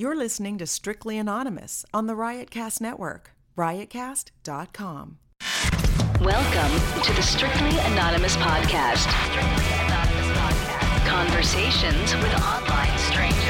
You're listening to Strictly Anonymous on the Riotcast Network, riotcast.com. Welcome to the Strictly Anonymous Podcast. Strictly Anonymous Podcast. Conversations with online strangers.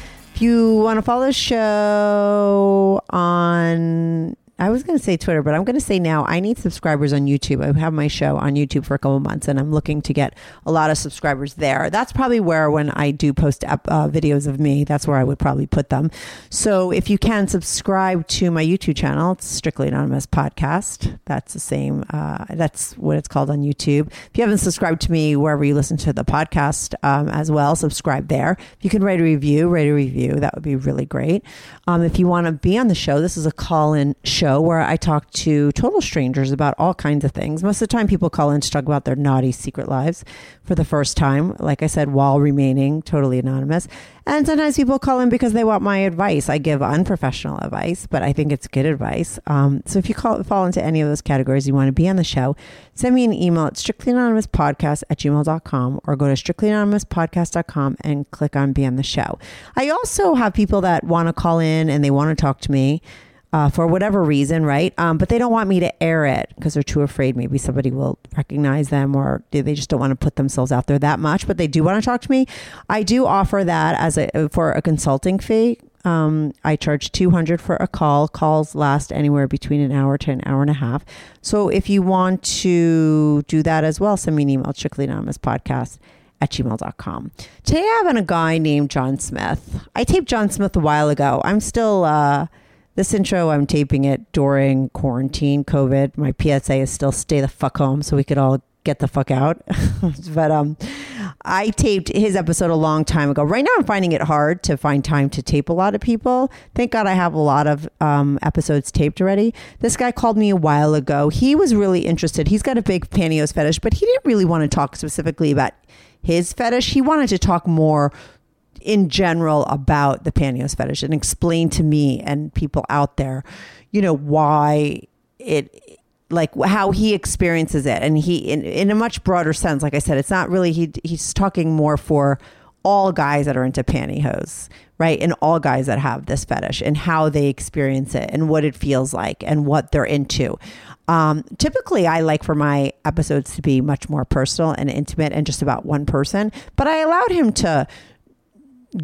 You want to follow the show on, I was going to say Twitter, but I'm going to say now I need subscribers on YouTube. I have my show on YouTube for a couple months and I'm looking to get a lot of subscribers there. That's probably where, when I do post uh, videos of me, that's where I would probably put them. So if you can subscribe to my YouTube channel, it's Strictly Anonymous Podcast. That's the same, uh, that's what it's called on YouTube. If you haven't subscribed to me wherever you listen to the podcast um, as well, subscribe there. If you can write a review, write a review. That would be really great. Um, if you want to be on the show, this is a call in show where I talk to total strangers about all kinds of things. Most of the time, people call in to talk about their naughty secret lives for the first time, like I said, while remaining totally anonymous. And sometimes people call in because they want my advice. I give unprofessional advice, but I think it's good advice. Um, so if you call, fall into any of those categories, you want to be on the show, send me an email at strictlyanonymouspodcast at gmail.com or go to strictlyanonymouspodcast.com and click on be on the show. I also have people that want to call in and they want to talk to me uh, for whatever reason, right? Um, but they don't want me to air it because they're too afraid maybe somebody will recognize them or they just don't want to put themselves out there that much. But they do want to talk to me. I do offer that as a for a consulting fee. Um, I charge 200 for a call. Calls last anywhere between an hour to an hour and a half. So if you want to do that as well, send me an email, strictly at gmail.com. Today I have a guy named John Smith. I taped John Smith a while ago. I'm still, uh, this intro, I'm taping it during quarantine, COVID. My PSA is still stay the fuck home so we could all get the fuck out. but um, I taped his episode a long time ago. Right now, I'm finding it hard to find time to tape a lot of people. Thank God I have a lot of um, episodes taped already. This guy called me a while ago. He was really interested. He's got a big pantyhose fetish, but he didn't really want to talk specifically about his fetish. He wanted to talk more in general about the pantyhose fetish and explain to me and people out there, you know, why it like how he experiences it. And he in, in a much broader sense like i said it's not really he he's talking more for all guys that are into pantyhose right? And all guys that have this fetish and how they experience it and what it feels like and what they're into. Um, typically i like for my episodes to be much more personal and intimate and just about one person but i allowed him to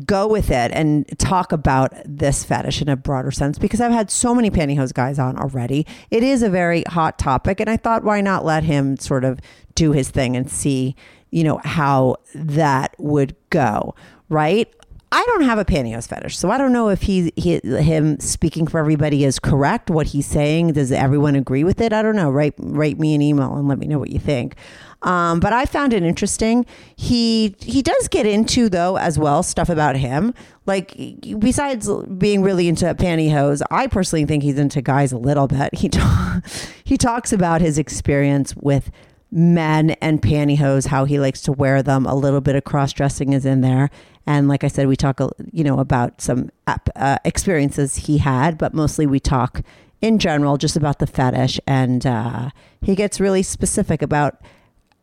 go with it and talk about this fetish in a broader sense because I've had so many pantyhose guys on already. It is a very hot topic, and I thought, why not let him sort of do his thing and see, you know, how that would go, right? I don't have a pantyhose fetish, so I don't know if he, he him speaking for everybody is correct. What he's saying, does everyone agree with it? I don't know. Write write me an email and let me know what you think. Um, but I found it interesting. He he does get into though as well stuff about him. Like besides being really into pantyhose, I personally think he's into guys a little bit. He ta- he talks about his experience with men and pantyhose, how he likes to wear them. A little bit of cross dressing is in there, and like I said, we talk you know about some uh, experiences he had, but mostly we talk in general just about the fetish, and uh, he gets really specific about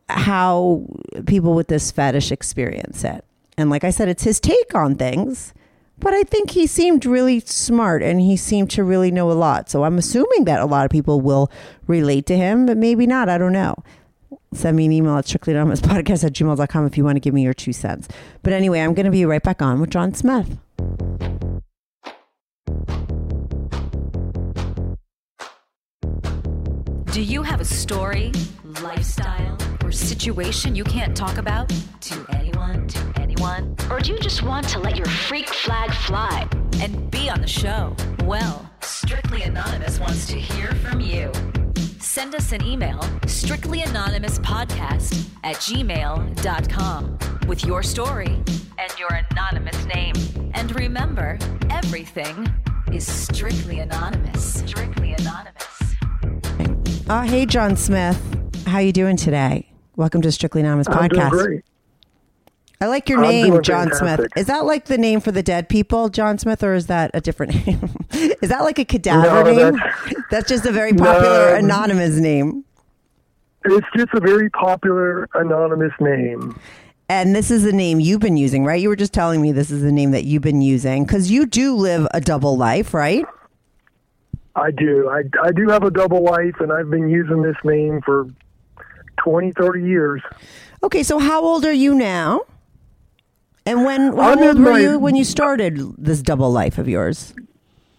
how people with this fetish experience it. And like I said, it's his take on things, but I think he seemed really smart and he seemed to really know a lot. So I'm assuming that a lot of people will relate to him, but maybe not. I don't know. Send me an email at strictlyanonymouspodcast at gmail.com if you want to give me your two cents. But anyway, I'm going to be right back on with John Smith. Do you have a story, lifestyle, or situation you can't talk about to anyone, to anyone? Or do you just want to let your freak flag fly and be on the show? Well, Strictly Anonymous wants to hear from you. Send us an email, strictlyanonymouspodcast at gmail.com, with your story and your anonymous name. And remember, everything is Strictly Anonymous. Strictly Anonymous. Uh, hey, John Smith. How you doing today? Welcome to Strictly Anonymous I'm doing podcast. I like your I'm name, John Smith. Is that like the name for the dead people, John Smith, or is that a different name? is that like a cadaver No, name? that's- That's just a very popular No. anonymous name. It's just a very popular anonymous name. And this is the name you've been using, right? You were just telling me this is the name that you've been using because you do live a double life, right? I do. I, I do have a double life, and I've been using this name for 20, 30 years. Okay, so how old are you now? And when how I'm old were my- you when you started this double life of yours?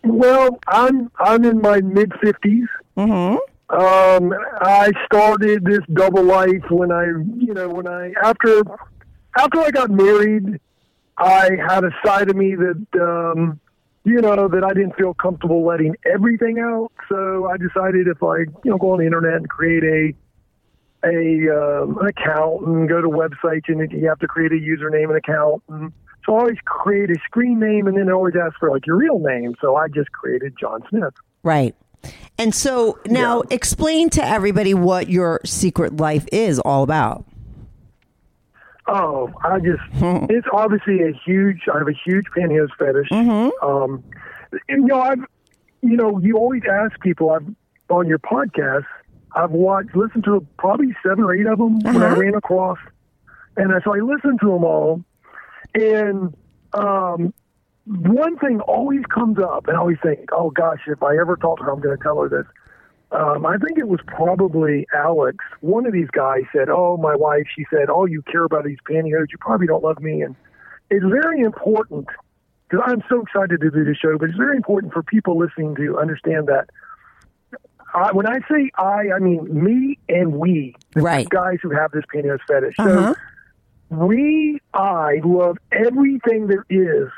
Well, I'm I'm in my mid 50s. Mm-hmm. Um, I started this double life when I, you know, when I after after I got married, I had a side of me that, um, you know, that I didn't feel comfortable letting everything out. So I decided if I, you know, go on the internet and create a a um, an account and go to websites and you have to create a username and account. And so I always create a screen name and then I always ask for like your real name. So I just created John Smith. Right. And so now Yeah. explain to everybody what your secret life is all about. Oh, I just, it's obviously a huge, I have a huge pantyhose fetish. Um, and, you know, I've, you know, you always ask people, I've, on your podcast, I've watched, listened to probably seven or eight of them when I Uh-huh. ran across. And so I listened to them all. And, um, one thing always comes up, and I always think, oh gosh, if I ever talk to her, I'm going to tell her this. Um, I think it was probably Alex. One of these guys said, "Oh, my wife." She said, "Oh, you care about these pantyhose. You probably don't love me." And it's very important because I'm so excited to do this show. But it's very important for people listening to understand that. I, when I say I, I mean me and we, the Right. guys who have this pantyhose fetish. Uh-huh. So we, I love everything there is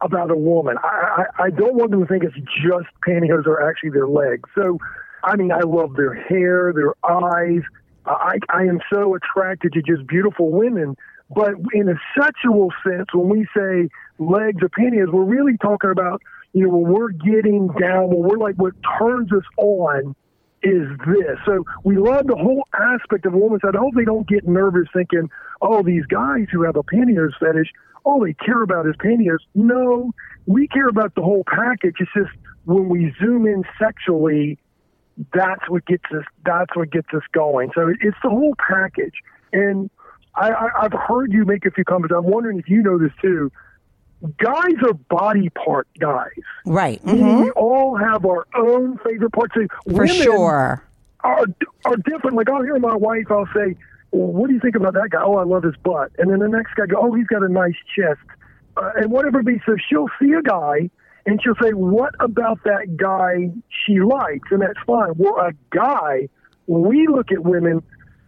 about a woman. I, I, I don't want them to think it's just pantyhose or actually their legs. So, I mean, I love their hair, their eyes. I, I am so attracted to just beautiful women. But in a sexual sense, when we say legs or pantyhose, we're really talking about, you know, when we're getting down, when we're like, what turns us on is this. So we love the whole aspect of a woman's side. I hope they don't get nervous thinking, oh, these guys who have a pantyhose fetish, all they care about is pantyhose. No, we care about the whole package. It's just when we zoom in sexually, that's what gets us. That's what gets us going. So it's the whole package. And I, I, I've heard you make a few comments. I'm wondering if you know this too. Guys are body part guys. Right. We Mhm. all have our own favorite parts. For women sure. Are are different. Like I'll hear my wife. I'll say, well, "What do you think about that guy?" Oh, I love his butt. And then the next guy go, "Oh, he's got a nice chest," uh, and whatever it be. So she'll see a guy. And she'll say, "What about that guy she likes?" And that's fine. We're a guy. We look at women,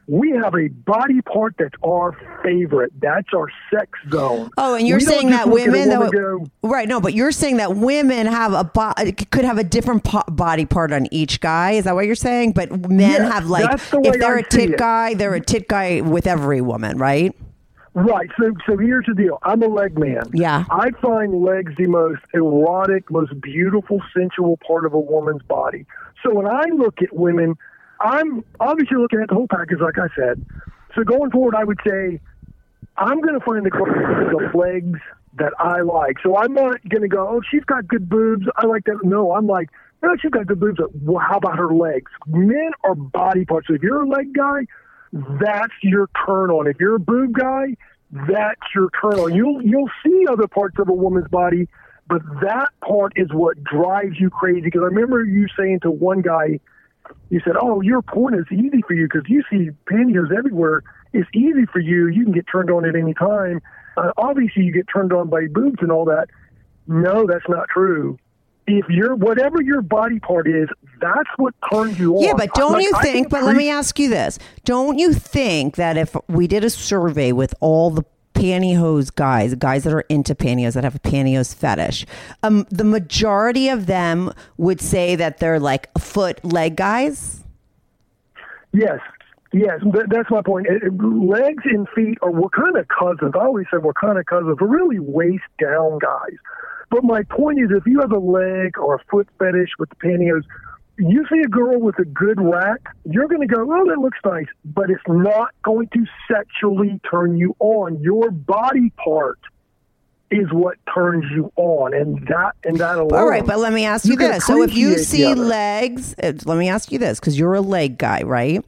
we have a body part that's our favorite. That's our sex zone. Oh, and you're We saying that look at a women, though, go, right? No, but you're saying that women have a bo- could have a different po- body part on each guy. Is that what you're saying? But men Yes, have like the if they're I a tit it. guy, they're a tit guy with every woman, right? Right. So, so here's the deal. I'm a leg man. Yeah. I find legs the most erotic, most beautiful, sensual part of a woman's body. So when I look at women, I'm obviously looking at the whole package, like I said. So going forward, I would say I'm going to find the the legs that I like. So I'm not going to go, oh, she's got good boobs. I like that. No, I'm like, no, she's got good boobs. but, Well, how about her legs? Men are body parts. So if you're a leg guy, that's your turn on. If you're a boob guy, that's your turn on. You'll you'll see other parts of a woman's body, but that part is what drives you crazy. Because I remember you saying to one guy, you said, "Oh, your porn is easy for you because you see pantyhose everywhere. It's easy for you. You can get turned on at any time. Uh, obviously, you get turned on by boobs and all that. No, that's not true." If you're whatever your body part is, that's what turns you on. Yeah, but don't Like, you think? But let me ask you this: Don't you think that if we did a survey with all the pantyhose guys, guys that are into pantyhose that have a pantyhose fetish, um, the majority of them would say that they're like foot leg guys? Yes, yes, that, that's my point. Legs and feet are we're kind of cousins. I always said we're kind of cousins. We're really waist down guys. But my point is, if you have a leg or a foot fetish with the pantyhose, you see a girl with a good rack, you're going to go, oh, that looks nice, but it's not going to sexually turn you on. Your body part is what turns you on, and that and that alone. All right, but let me ask you, You this. So if you see legs, uh, let me ask you this because you're a leg guy, right?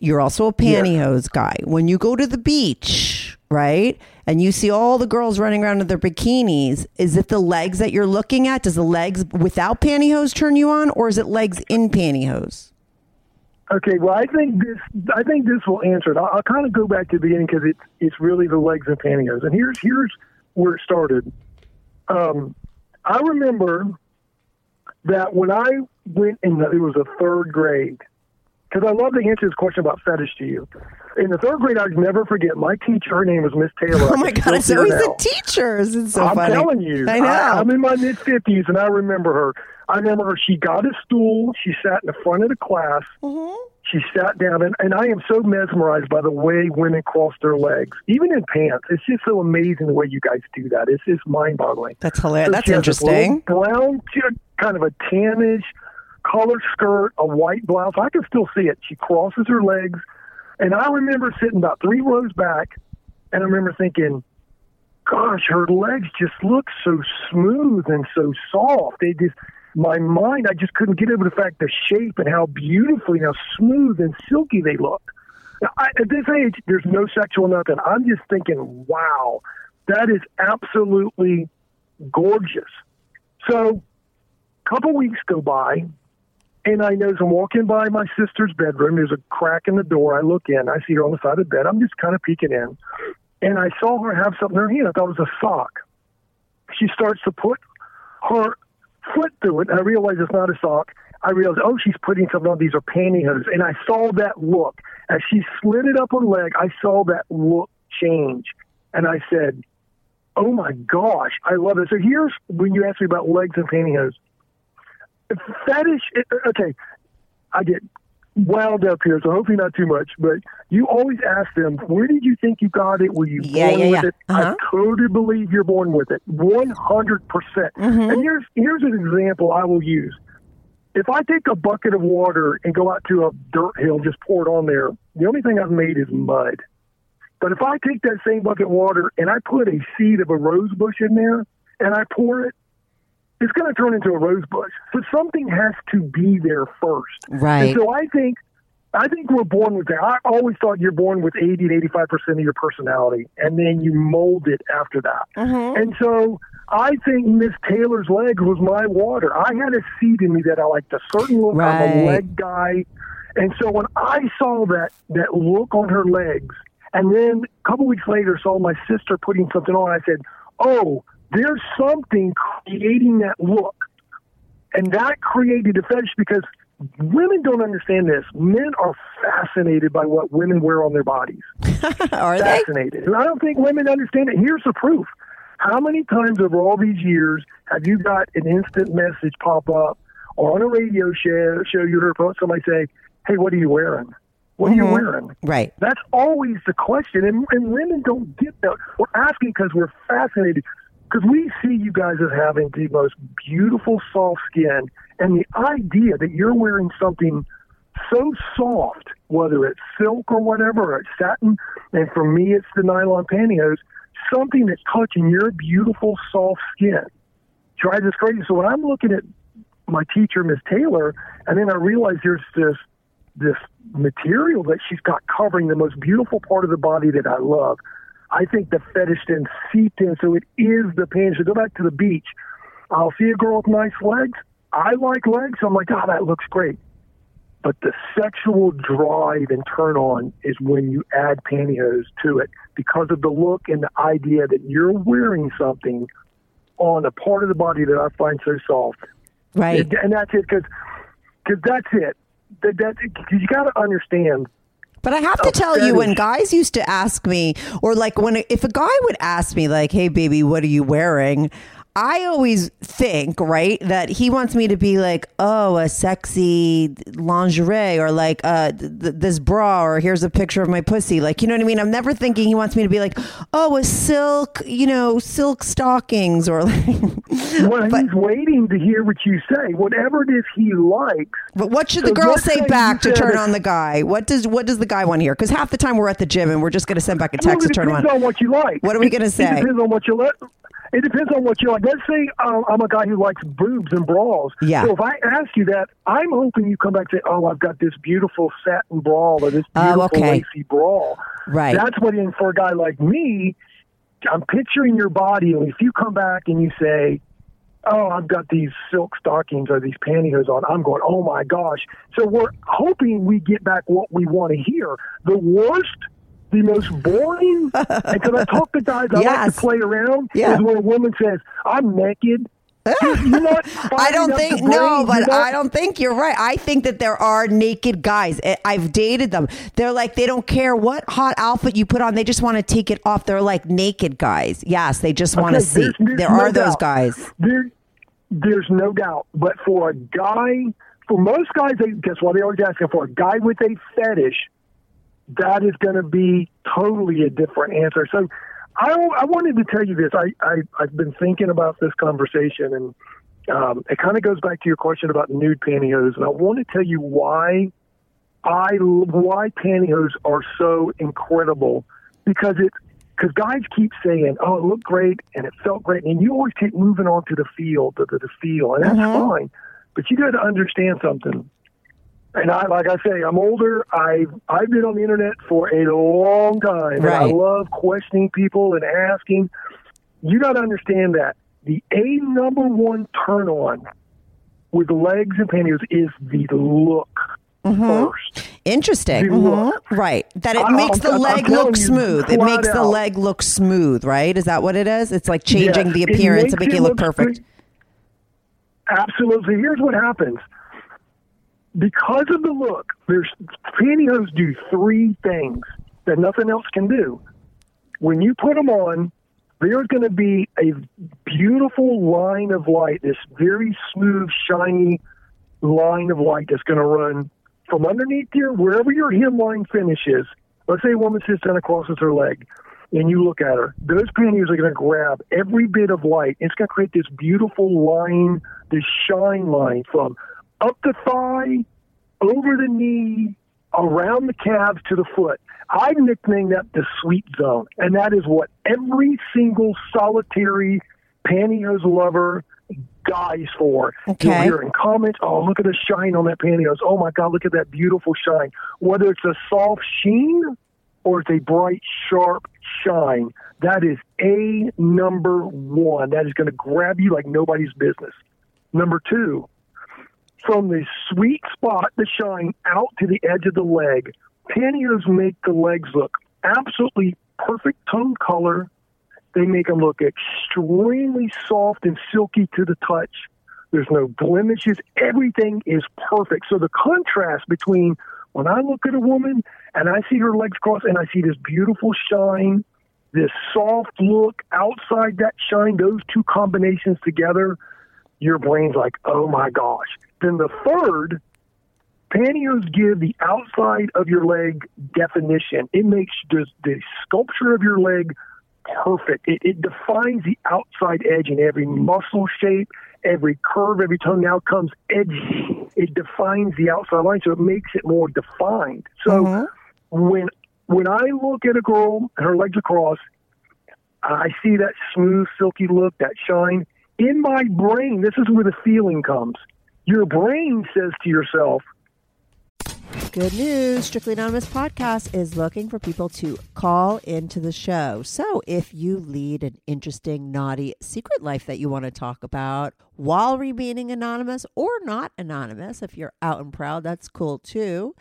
You're also a pantyhose guy. When you go to the beach, right, and you see all the girls running around in their bikinis, is it the legs that you're looking at? Does the legs without pantyhose turn you on, or is it legs in pantyhose? Okay, well, I think this. I think this will answer it. I'll, I'll kind of go back to the beginning because it's it's really the legs and pantyhose, and here's here's where it started. Um, I remember that when I went in, the, it was a third grade, because I love to answer this question about fetish to you. In the third grade, I'd never forget. My teacher, her name was Miss Taylor. Oh my god, it's always now. the teachers. It's so I'm funny. telling you. I know. I, am in my mid fifties, and I remember her. I remember her. She got a stool. She sat in the front of the class. Mm-hmm. She sat down, and, and I am so mesmerized by the way women cross their legs, even in pants. It's just so amazing the way you guys do that. It's just mind-boggling. That's hilarious. So That's she has this interesting. Brown, kind of a tannish color skirt, a white blouse. I can still see it. She crosses her legs, and I remember sitting about three rows back, and I remember thinking, "Gosh, her legs just look so smooth and so soft." They just, my mind, I just couldn't get over the fact the shape and how beautifully, how smooth and silky they looked. Now, I, at this age, there's no sexual nothing. I'm just thinking, wow, that is absolutely gorgeous. So, a couple weeks go by, and I notice I'm walking by my sister's bedroom. There's a crack in the door. I look in. I see her on the side of the bed. I'm just kind of peeking in, and I saw her have something in her hand. I thought it was a sock. She starts to put her foot through it. And I realize it's not a sock. I realized, oh, she's putting something on. These are pantyhose. And I saw that look. As she slid it up her leg, I saw that look change. And I said, oh my gosh, I love it. So here's when you ask me about legs and pantyhose. Fetish, okay, I get wound up here, so hopefully not too much. But you always ask them, where did you think you got it? Were you Yeah, born yeah, with yeah. it? Uh-huh. I totally believe you're born with it, one hundred percent. Mm-hmm. And here's here's an example I will use. If I take a bucket of water and go out to a dirt hill, just pour it on there, the only thing I've made is mud. But if I take that same bucket of water and I put a seed of a rose bush in there and I pour it, it's going to turn into a rose bush. So something has to be there first. Right. And so I think I think we're born with that. I always thought you're born with 80 to 85 percent of your personality, and then you mold it after that. Mm-hmm. And so I think Miss Taylor's leg was my water. I had a seed in me that I liked a certain look. I'm a leg guy, and so when I saw that that look on her legs, and then a couple weeks later saw my sister putting something on, I said, "Oh, there's something creating that look." And that created a fetish because women don't understand this. Men are fascinated by what women wear on their bodies. Are they? Fascinated. And I don't think women understand it. Here's the proof. How many times over all these years have you got an instant message pop up or on a radio show, show you heard somebody say, Hey, what are you wearing? What are you mm-hmm. wearing? Right. That's always the question, and, and women don't get that. We're asking because we're fascinated, because we see you guys as having the most beautiful soft skin, and the idea that you're wearing something so soft, whether it's silk or whatever, or it's satin, and for me it's the nylon pantyhose, something that's touching your beautiful soft skin. Drives us crazy. So when I'm looking at my teacher, Miss Taylor, and then I realize there's this this material that she's got covering the most beautiful part of the body that I love. I think the fetish then seeped in, so it is the pain. So go back to the beach. I'll see a girl with nice legs. I like legs. So I'm like, oh, that looks great. But the sexual drive and turn on is when you add pantyhose to it because of the look and the idea that you're wearing something on a part of the body that I find so soft. Right. And, and that's it, because that's it. That, that, you got to understand. But I have to tell you, when guys used to ask me, or like when if a guy would ask me, like, "Hey, baby, what are you wearing?" I always think, right, that he wants me to be like, oh, a sexy lingerie or like uh, th- th- this bra or here's a picture of my pussy. Like, you know what I mean? I'm never thinking he wants me to be like, oh, a silk, you know, silk stockings or like. Well, But- he's waiting to hear what you say. Whatever it is he likes. But what should So the girl say back to turn on the guy? What does what does the guy want to hear? Because half the time we're at the gym and we're just going to send back a text well, to turn on. on what you like. What are we gonna It say? depends on what you like. It depends on what you like. Let's say um, I'm a guy who likes boobs and bras. Yeah. So if I ask you that, I'm hoping you come back and say, "Oh, I've got this beautiful satin bra or this Oh, beautiful okay. lacy bra." Right. That's what. And for a guy like me, I'm picturing your body, and if you come back and you say, "Oh, I've got these silk stockings or these pantyhose on," I'm going, "Oh my gosh!" So we're hoping we get back what we want to hear. The worst. The most boring, and because I talk to guys, I like to play around, Yeah. is when a woman says, I'm naked. I don't think no, but I don't think you're right. I think that there are naked guys. I've dated them. They're like they don't care what hot outfit you put on. They just want to take it off. They're like naked guys. Yes, they just want to Okay, see. there's- there's there no are those doubt. guys. There, there's no doubt. But for a guy, for most guys, they, guess what? They always asking for a guy with a fetish. That is going to be totally a different answer. So, I, I wanted to tell you this. I, I I've been thinking about this conversation, and um, it kind of goes back to your question about nude pantyhose. And I want to tell you why I why pantyhose are so incredible because it because guys keep saying, "Oh, it looked great and it felt great," and you always keep moving on to the feel, to the, the feel, and that's fine. But you got to understand something. And I, like I say, I'm older. I've I've been on the internet for a long time, and I love questioning people and asking. You got to understand that the a number one turn on with legs and pantyhose is the look first. Interesting. Mhm. look. Right. That it I- makes I'm- the I'm leg look you, smooth. It makes the leg look smooth, right? Is that what it is? It's like changing Yes, the it appearance to make it look look perfect. Absolutely. Here's what happens. Because of the look, there's pantyhose do three things that nothing else can do. When you put them on, there's going to be a beautiful line of light, this very smooth, shiny line of light that's going to run from underneath your, wherever your hemline finishes. Let's say a woman sits down and crosses her leg, and you look at her. Those panties are going to grab every bit of light. It's going to create this beautiful line, this shine line from up the thigh, over the knee, around the calves to the foot. I've nicknamed that the sweet zone, and that is what every single solitary pantyhose lover dies for. Okay. You'll hear in comments, "Oh, look at the shine on that pantyhose! Oh my God, look at that beautiful shine!" Whether it's a soft sheen or it's a bright, sharp shine, that is a number one. That is going to grab you like nobody's business. Number two, from the sweet spot, the shine, out to the edge of the leg. Pantyhose make the legs look absolutely perfect tone color. They make them look extremely soft and silky to the touch. There's no blemishes. Everything is perfect. So the contrast between when I look at a woman and I see her legs crossed and I see this beautiful shine, this soft look outside that shine, those two combinations together, your brain's like, oh my gosh. Then the third, pantyhose give the outside of your leg definition. It makes the, the sculpture of your leg perfect. It, it defines the outside edge in every muscle shape, every curve, every tone now comes edgy. It defines the outside line, so it makes it more defined. So mm-hmm. when when I look at a girl and her legs are crossed, I see that smooth, silky look, that shine. In my brain, this is where the feeling comes. Your brain says to yourself, Good news. Strictly Anonymous podcast is looking for people to call into the show. So if you lead an interesting, naughty secret life that you want to talk about while remaining anonymous or not anonymous, if you're out and proud, that's cool too.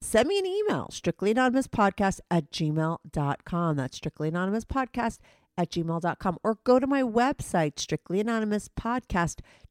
Send me an email, strictly anonymous podcast at gmail.com. That's strictly anonymous podcast at gmail.com. Or go to my website, strictly anonymous podcast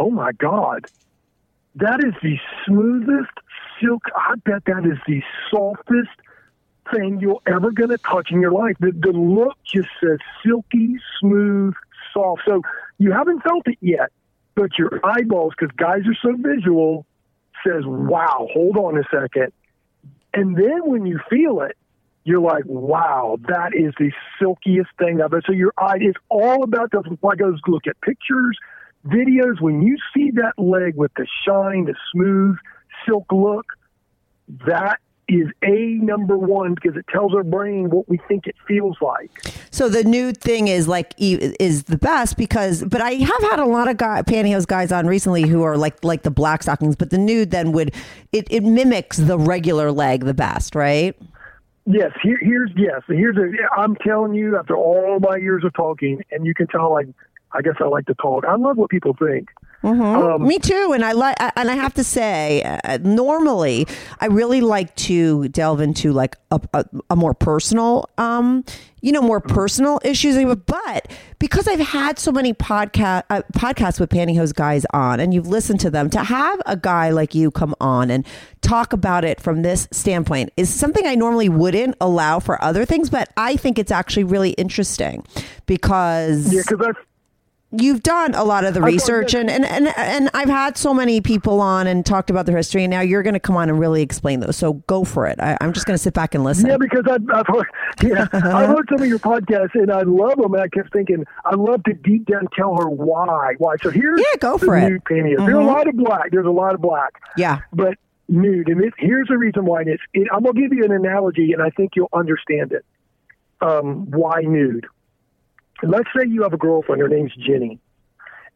Oh my God, that is the smoothest silk. I bet that is the softest thing you're ever going to touch in your life. The, the look just says silky, smooth, soft. So you haven't felt it yet, but your eyeballs, because guys are so visual, says, wow, hold on a second. And then when you feel it, you're like, wow, that is the silkiest thing ever. So your eye is all about those. Like I was look at pictures, videos. When you see that leg with the shine, the smooth silk look, that is a number one because it tells our brain what we think it feels like. So the nude thing is like is the best because, but I have had a lot of guy, pantyhose guys on recently who are like like the black stockings, but the nude then would it, it mimics the regular leg the best, right? Yes, here, here's yes. Here's a. I'm telling you, after all my years of talking, and you can tell, like, I guess I like to talk. I love what people think. Um, Me too, and I like, and I have to say, uh, normally I really like to delve into like a, a, a more personal, um, you know, more personal issues. But because I've had so many podcast uh, podcasts with pantyhose guys on, and you've listened to them, to have a guy like you come on and talk about it from this standpoint is something I normally wouldn't allow for other things. But I think it's actually really interesting because yeah, because that's you've done a lot of the research and, and, and, and I've had so many people on and talked about their history and now you're going to come on and really explain those. So go for it. I, I'm just going to sit back and listen. Yeah, because I've, I've heard, yeah, I've heard some of your podcasts and I love them. And I kept thinking, I love to deep down tell her why. Why? So here's Yeah, go for it. Mm-hmm. nude. There's a lot of black. There's a lot of black. Yeah. But nude, and it, here's the reason why it's. It, I'm gonna give you an analogy, and I think you'll understand it. Um, why nude? Let's say you have a girlfriend. Her name's Jenny.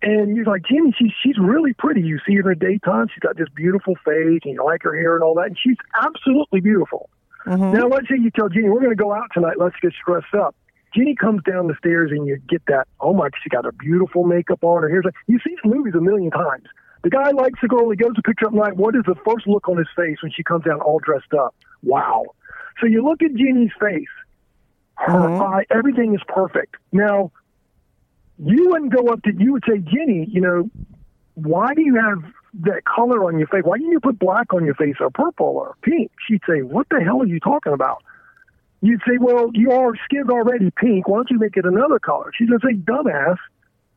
And you're like, Jenny, she's she's really pretty. You see her in the daytime, she's got this beautiful face, and you like her hair and all that, and she's absolutely beautiful. Mm-hmm. Now, let's say you tell Jenny, we're going to go out tonight. Let's get dressed up. Jenny comes down the stairs, and you get that. Oh my, she got her beautiful makeup on. Her hair's like you've seen movies a million times. The guy likes the girl. He goes to pick her up at night. What is the first look on his face when she comes down all dressed up? Wow. So you look at Jenny's face. Her mm-hmm. eye, everything is perfect. Now, you wouldn't go up to you would say, Jenny, you know, why do you have that color on your face? Why didn't you put black on your face or purple or pink? She'd say, What the hell are you talking about? You'd say, Well, your skin's already pink. Why don't you make it another color? She's gonna say, Dumbass,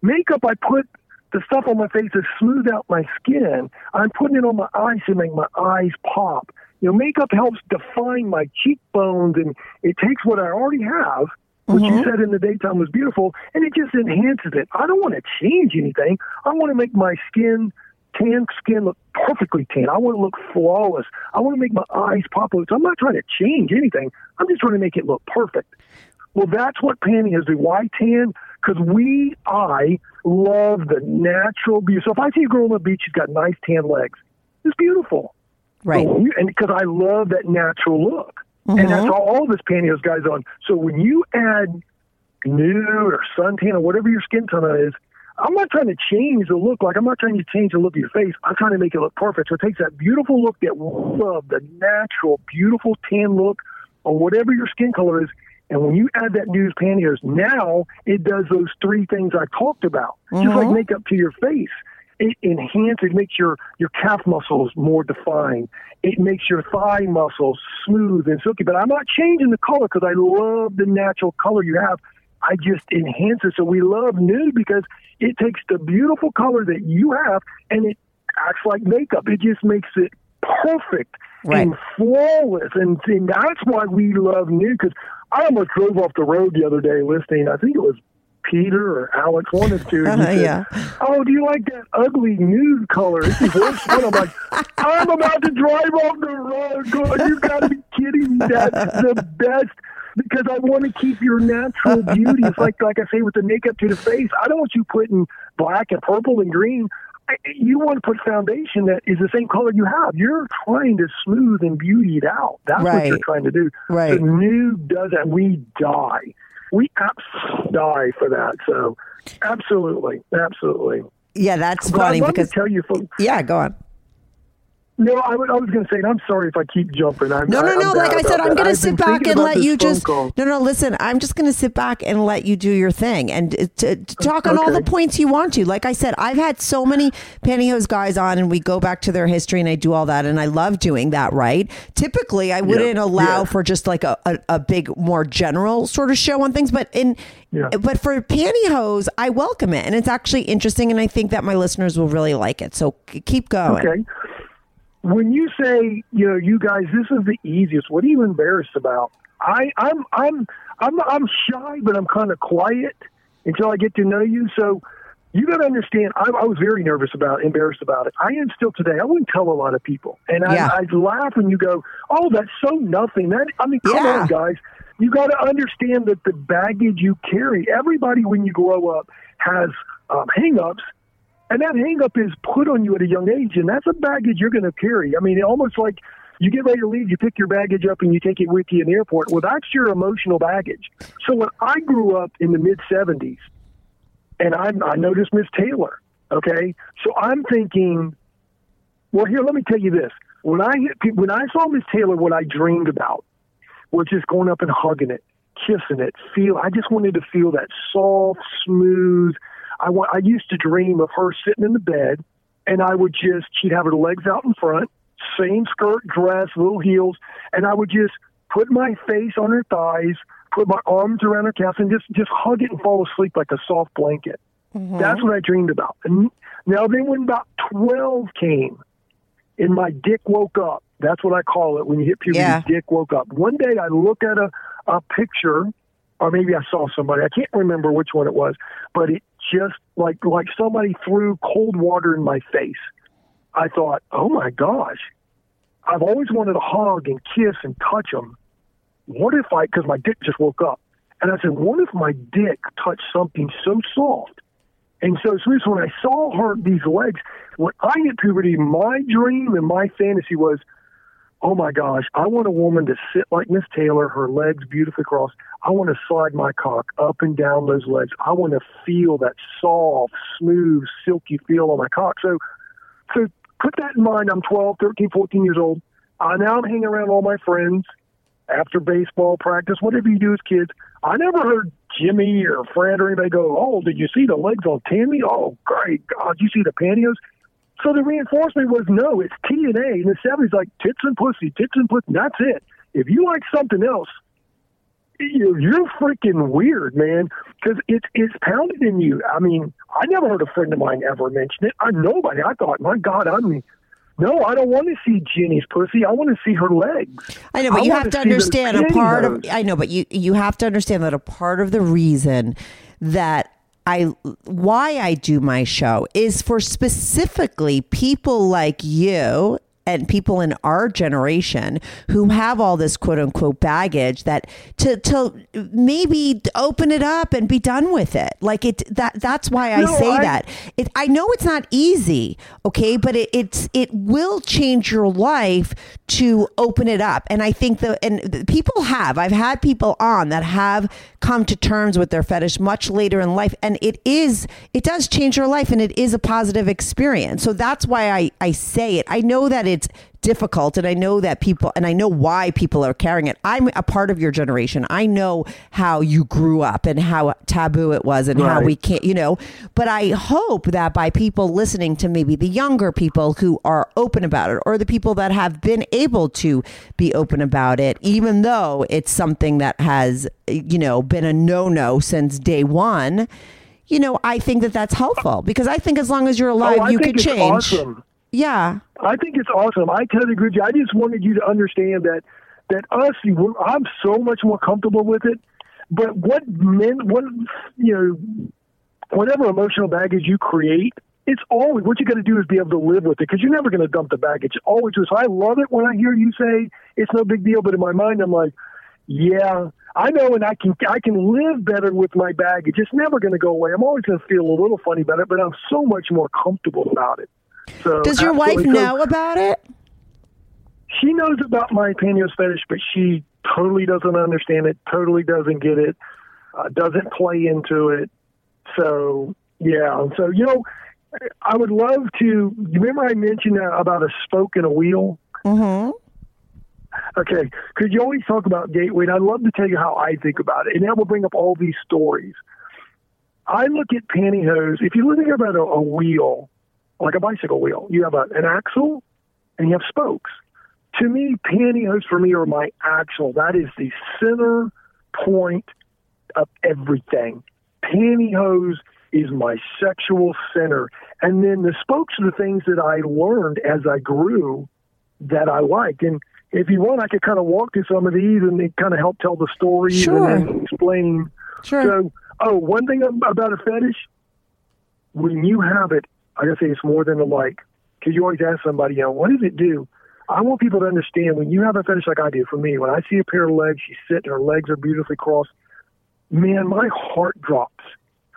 makeup I put the stuff on my face to smooth out my skin. I'm putting it on my eyes to make my eyes pop. You know, makeup helps define my cheekbones and it takes what I already have which you mm-hmm. said in the daytime was beautiful, and it just enhances it. I don't want to change anything. I want to make my skin, tan skin, look perfectly tan. I want to look flawless. I want to make my eyes pop out. So I'm not trying to change anything. I'm just trying to make it look perfect. Well, that's what pantyhose do. Why tan? Because we, I, love the natural beauty. So if I see a girl on the beach, she's got nice tan legs. It's beautiful. Right. So you- and because I love that natural look. And mm-hmm. that's all, all this pantyhose guys on. So when you add nude or suntan or whatever your skin tone is, I'm not trying to change the look. Like I'm not trying to change the look of your face. I'm trying to make it look perfect. So it takes that beautiful look that we love, the natural, beautiful tan look or whatever your skin color is. And when you add that nude pantyhose, now it does those three things I talked about. Just like mm-hmm. makeup to your face it enhances, it makes your, your calf muscles more defined. It makes your thigh muscles smooth and silky. But I'm not changing the color because I love the natural color you have. I just enhance it. So we love nude because it takes the beautiful color that you have and it acts like makeup. It just makes it perfect Right. and flawless. And, and that's why we love nude because I almost drove off the road the other day listening. I think it was Peter or Alex, one of two. and he uh-huh, said, Yeah. Oh, do you like that ugly nude color? Worst one. I'm like, I'm about to drive off the road. God, you got to be kidding me. That's the best because I want to keep your natural beauty. It's like, like I say, with the makeup to the face. I don't want you putting black and purple and green. I- You want to put foundation that is the same color you have. You're trying to smooth and beauty it out. That's what Right. you're trying to do. Right. The nude does that. We die. We abs- die for that. So, absolutely, absolutely. Yeah, that's But funny because tell you, folks, yeah, go on. No, I, would- I was going to say, and I'm sorry if I keep jumping. I'm, No, no, no. Like I said, I'm going to sit back and let you just. call. No, no. Listen, I'm just going to sit back and let you do your thing and uh, to, to talk on all the points you want to. Like I said, I've had so many pantyhose guys on, and we go back to their history, and I do all that, and I love doing that. Right? Typically, I wouldn't allow Yeah. for just like a, a, a big, more general sort of show on things, but in. Yeah. But for pantyhose, I welcome it, and it's actually interesting, and I think that my listeners will really like it. So keep going. Okay. When you say, you know, you guys, this is the easiest. What are you embarrassed about? I, I'm, I'm, I'm, I'm shy, but I'm kind of quiet until I get to know you. So you got to understand. I, I was very nervous about, embarrassed about it. I am still today. I wouldn't tell a lot of people, and Yeah. I, I laugh when you go, "Oh, that's so nothing." That I mean, come Yeah. on, guys. You got to understand that the baggage you carry. Everybody, when you grow up, has um, hang-ups and that hang up is put on you at a young age, and that's a baggage you're going to carry. I mean, almost like you get ready to leave, you pick your baggage up and you take it with you in the airport. Well, that's your emotional baggage. So when I grew up in the mid 70s, and I, I noticed Miss Taylor, okay? So I'm thinking, well, here, let me tell you this. When I when I saw Miss Taylor, what I dreamed about was just going up and hugging it, kissing it, feel. I just wanted to feel that soft, smooth. I wa- I used to dream of her sitting in the bed, and I would just she'd have her legs out in front, same skirt, dress, little heels, and I would just put my face on her thighs, put my arms around her calves, and just just hug it and fall asleep like a soft blanket. Mm-hmm. That's what I dreamed about. And now then, when about twelve came, and my dick woke up. That's what I call it when you hit puberty. Yeah. Dick woke up. One day I looked at a, a picture, or maybe I saw somebody. I can't remember which one it was, but it just like like somebody threw cold water in my face. I thought, oh my gosh, I've always wanted to hug and kiss and touch them. What if I? Because my dick just woke up, and I said, what if my dick touched something so soft? And so, so when I saw her, these legs, when I hit puberty, my dream and my fantasy was, oh my gosh, I want a woman to sit like Miss Taylor, her legs beautifully crossed. I want to slide my cock up and down those legs. I want to feel that soft, smooth, silky feel on my cock. So, so put that in mind. I'm 12, 13, 14 years old. I now I'm hanging around all my friends after baseball practice, whatever you do as kids. I never heard Jimmy or Fred or anybody go, "Oh, did you see the legs on Tammy? Oh, great God, you see the pantyhose?" So the reinforcement was no, it's T and A. In the seventies, like tits and pussy, tits and pussy. That's it. If you like something else, you're, you're freaking weird, man. Because it's it's pounded in you. I mean, I never heard a friend of mine ever mention it. I nobody. I thought, my God, I'm. No, I don't want to see Jenny's pussy. I want to see her legs. I know, but you have to understand a part of. I know, but you you have to understand that a part of the reason that I why I do my show is for specifically people like you and people in our generation who have all this quote unquote baggage that to to maybe open it up and be done with it. Like it that that's why I No, say I- that. It I know it's not easy, okay, but it, it's it will change your life to open it up. And I think the and the people have I've had people on that have come to terms with their fetish much later in life and it is it does change your life and it is a positive experience. So that's why I I say it. I know that it's difficult and I know that people and I know why people are carrying it. I'm a part of your generation. I know how you grew up and how taboo it was and how we can't, you know, but I hope that by people listening to maybe the younger people who are open about it or the people that have been able to be open about it even though it's something that has, you know, been a no-no since day 1, you know, I think that that's helpful because I think as long as you're alive oh, you could change. awesome. Yeah. I think it's awesome. I totally agree with you. I just wanted you to understand that that us, I'm so much more comfortable with it. But what men, what you know, whatever emotional baggage you create, it's always what you got to do is be able to live with it because you're never going to dump the baggage. Always is. I love it when I hear you say it's no big deal, but in my mind, I'm like, yeah, I know, and I can I can live better with my baggage. It's never going to go away. I'm always going to feel a little funny about it, but I'm so much more comfortable about it. So Does your wife absolutely. So- know about it? she knows about my pantyhose fetish, but she totally doesn't understand it, totally doesn't get it. uh, doesn't play into it. So yeah, so you know, I would love to. You remember I mentioned uh, about a spoke and a wheel? Mm-hmm. Okay, because you always talk about gateway, and I'd love to tell you how I think about it, and that will bring up all these stories. I look at pantyhose. If you think about a, a wheel, like a bicycle wheel, you have a, an axle and you have spokes. To me, pantyhose for me are my axle. That is the center point of everything. Pantyhose is my sexual center. And then the spokes are the things that I learned as I grew that I like. And if you want, I could kind of walk through some of these and they kind of help tell the story Sure. and explain. Sure. So, oh, one thing about a fetish, when you have it, I gotta say it's more than a like, because you always ask somebody, you know, what does it do? I want people to understand when you have a fetish like I do. For me, when I see a pair of legs, she's sitting, her legs are beautifully crossed. Man, my heart drops.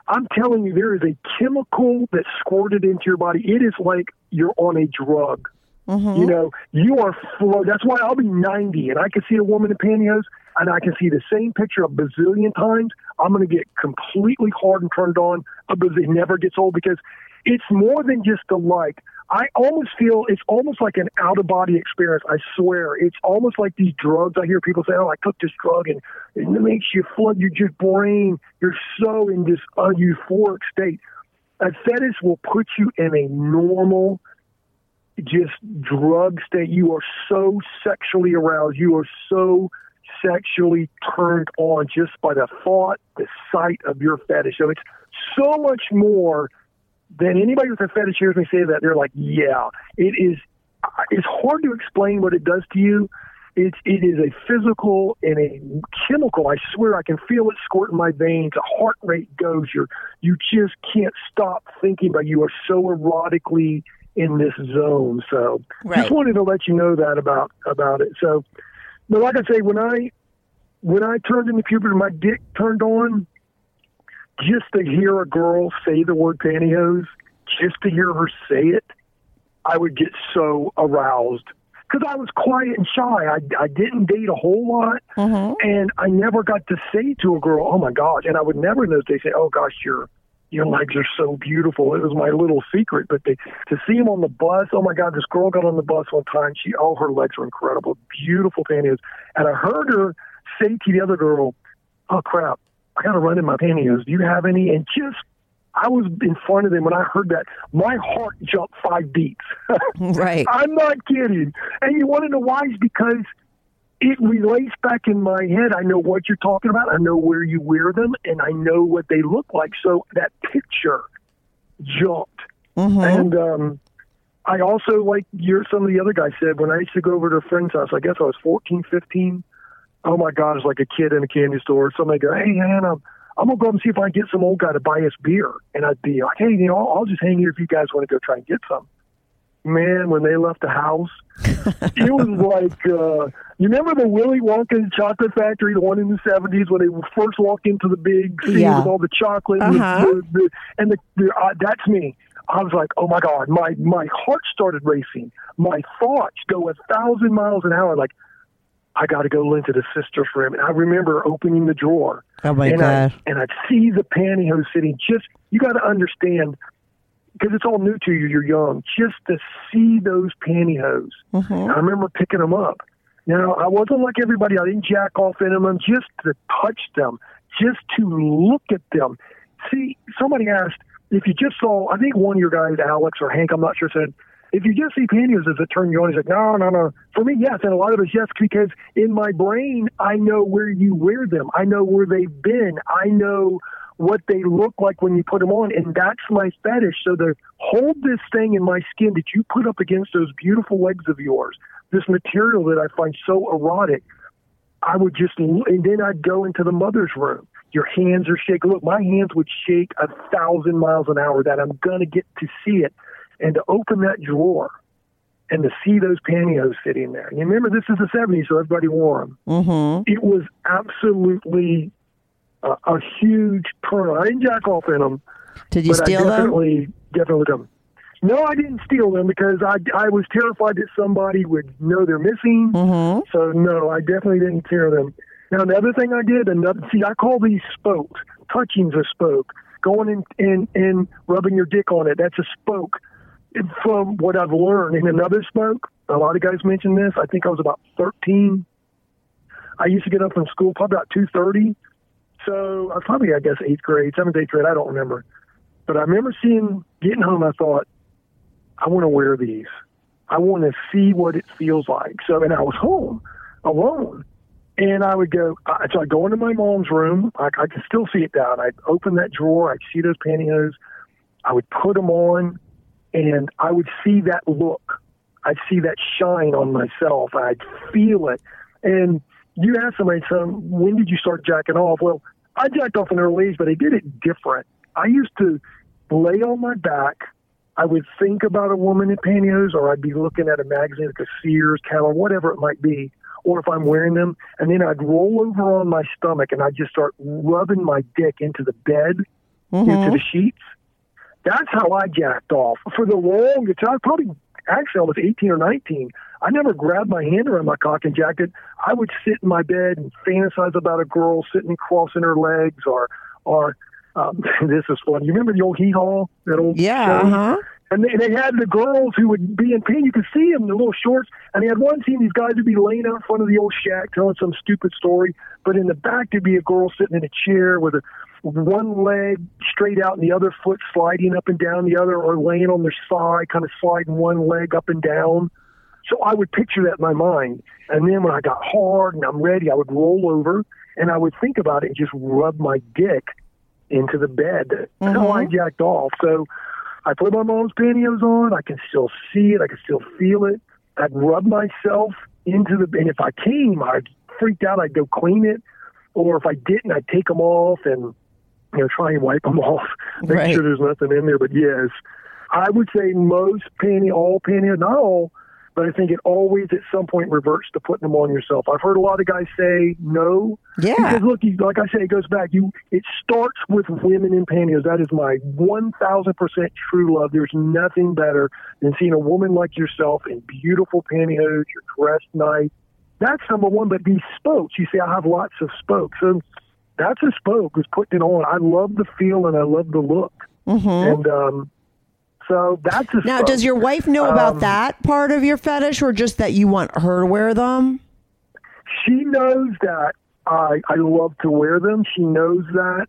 I'm telling you, there is a chemical that's squirted into your body. It is like you're on a drug. Mm-hmm. You know, you are flow. That's why I'll be 90 and I can see a woman in pantyhose and I can see the same picture a bazillion times. I'm going to get completely hard and turned on. A bazillion. Never gets old because it's more than just a like. I almost feel it's almost like an out of body experience. I swear. It's almost like these drugs. I hear people say, oh, I took this drug and it makes you flood your just brain. You're so in this uh, euphoric state. A fetish will put you in a normal, just drug state. You are so sexually aroused. You are so sexually turned on just by the thought, the sight of your fetish. So it's so much more than anybody with a fetish hears me say that. They're like, yeah, it is. It's hard to explain what it does to you. It's it is a physical and a chemical. I swear I can feel it squirt in my veins. The heart rate goes. You're you just can't stop thinking about. You are so erotically in this zone. So Right. just wanted to let you know that about about it. So, but like I say, when I when I turned into puberty, my dick turned on. Just to hear a girl say the word pantyhose, just to hear her say it, I would get so aroused because I was quiet and shy. I, I didn't date a whole lot, mm-hmm. and I never got to say to a girl, "Oh my gosh!" And I would never in those days say, "Oh gosh, your your legs are so beautiful." It was my little secret. But they, to see him on the bus, oh my God, this girl got on the bus one time. She, oh, her legs were incredible, beautiful pantyhose, and I heard her say to the other girl, "Oh crap, I got to run in my pantyhose. Do you have any?" And just I was in front of them when I heard that. My heart jumped five beats. Right. I'm not kidding. And you want to know why? Is because it relates back in my head. I know what you're talking about. I know where you wear them, and I know what they look like. So that picture jumped. And um, I also, like you're, some of the other guys said, when I used to go over to a friend's house, I guess I was 14, 15. Oh my God, it's like a kid in a candy store. Somebody go, hey, man, I'm, I'm going to go up and see if I can get some old guy to buy us beer. And I'd be like, hey, you know, I'll, I'll just hang here if you guys want to go try and get some. Man, when they left the house, it was like uh you remember the Willy Wonka chocolate factory, the one in the seventies when they first walked into the big scene Yeah. with all the chocolate and, Uh-huh. the, the, and the, the uh, that's me. I was like, oh my god, my my heart started racing. My thoughts go a thousand miles an hour. Like, I got to go lend to the sister for him. And I remember opening the drawer. Oh, my and God. I, and I'd see the pantyhose sitting. Just you got to understand because it's all new to you. You're young. Just to see those pantyhose. Mm-hmm. I remember picking them up. Now I wasn't like everybody. I didn't jack off in them. Just to touch them, just to look at them. See, somebody asked if you just saw. I think one of your guys, Alex or Hank, I'm not sure, said if you just see pantyhose, does it turn you on? He's like, no, no, no. For me, yes, and a lot of us, yes, because in my brain, I know where you wear them. I know where they've been. I know what they look like when you put them on, and that's my fetish. So to hold this thing in my skin that you put up against those beautiful legs of yours, this material that I find so erotic, I would just, and then I'd go into the mother's room. Your hands are shaking. Look, my hands would shake a thousand miles an hour that I'm to get to see it. And to open that drawer and to see those pantyhose sitting there. And you remember, this is the 70s, so everybody wore them. Mm-hmm. It was absolutely a, a huge turn. I didn't jack off in them, Did you steal I them? definitely, definitely them. No, I didn't steal them because I, I was terrified that somebody would know they're missing. Mm-hmm. So no, I definitely didn't tear them. Now another thing I did, another see, I call these spokes. Touching's a spoke. Going in and and rubbing your dick on it, that's a spoke. From what I've learned, in another smoke, a lot of guys mentioned this. I think I was about 13. I used to get up from school probably about 2:30. So I was probably, I guess, eighth grade, seventh, eighth grade. I don't remember. But I remember seeing, getting home, I thought, I want to wear these. I want to see what it feels like. So, and I was home alone. And I would go, I- so I'd go into my mom's room. I, I can still see it down. I'd open that drawer. I'd see those pantyhose. I would put them on and I would see that look. I'd see that shine on myself. I'd feel it. And you ask somebody, so when did you start jacking off? Well, I jacked off in early age, but I did it different. I used to lay on my back. I would think about a woman in pantyhose, or I'd be looking at a magazine like a Sears, Calendar, whatever it might be, or if I'm wearing them, and then I'd roll over on my stomach and I'd just start rubbing my dick into the bed, into mm-hmm. the sheets. That's how I jacked off for the longest time. Probably actually I was 18 or 19. I never grabbed my hand around my cock and jacket. I would sit in my bed and fantasize about a girl sitting crossing her legs or or um, this is fun. You remember the old hee haw? That old Yeah, show? uh-huh. And they, they had the girls who would be in pain. You could see them in the little shorts. And they had one team, these guys would be laying out in front of the old shack telling some stupid story. But in the back, there'd be a girl sitting in a chair with a one leg straight out and the other foot sliding up and down the other or laying on their side, kind of sliding one leg up and down. So I would picture that in my mind. And then when I got hard and I'm ready, I would roll over and I would think about it and just rub my dick into the bed. That's how mm-hmm. I jacked off. So I put my mom's pantyhose on. I can still see it. I can still feel it. I'd rub myself into the, and if I came, I'd freaked out. I'd go clean it. Or if I didn't, I'd take them off and, you know, try and wipe them off, make Right. sure there's nothing in there. But yes, I would say most panty, all panty, not all, but I think it always at some point reverts to putting them on yourself. I've heard a lot of guys say no. Yeah. Because look, you, like I say, it goes back. You, it starts with women in pantyhose. That is my one thousand percent true love. There's nothing better than seeing a woman like yourself in beautiful pantyhose. You're dressed nice. That's number one. But these spokes, you see, I have lots of spokes, and that's a spoke. Is putting it on. I love the feel and I love the look. And um, so that's. Now, spoke. does your wife know about Um, that part of your fetish, or just that you want her to wear them? she knows that I I love to wear them. She knows that.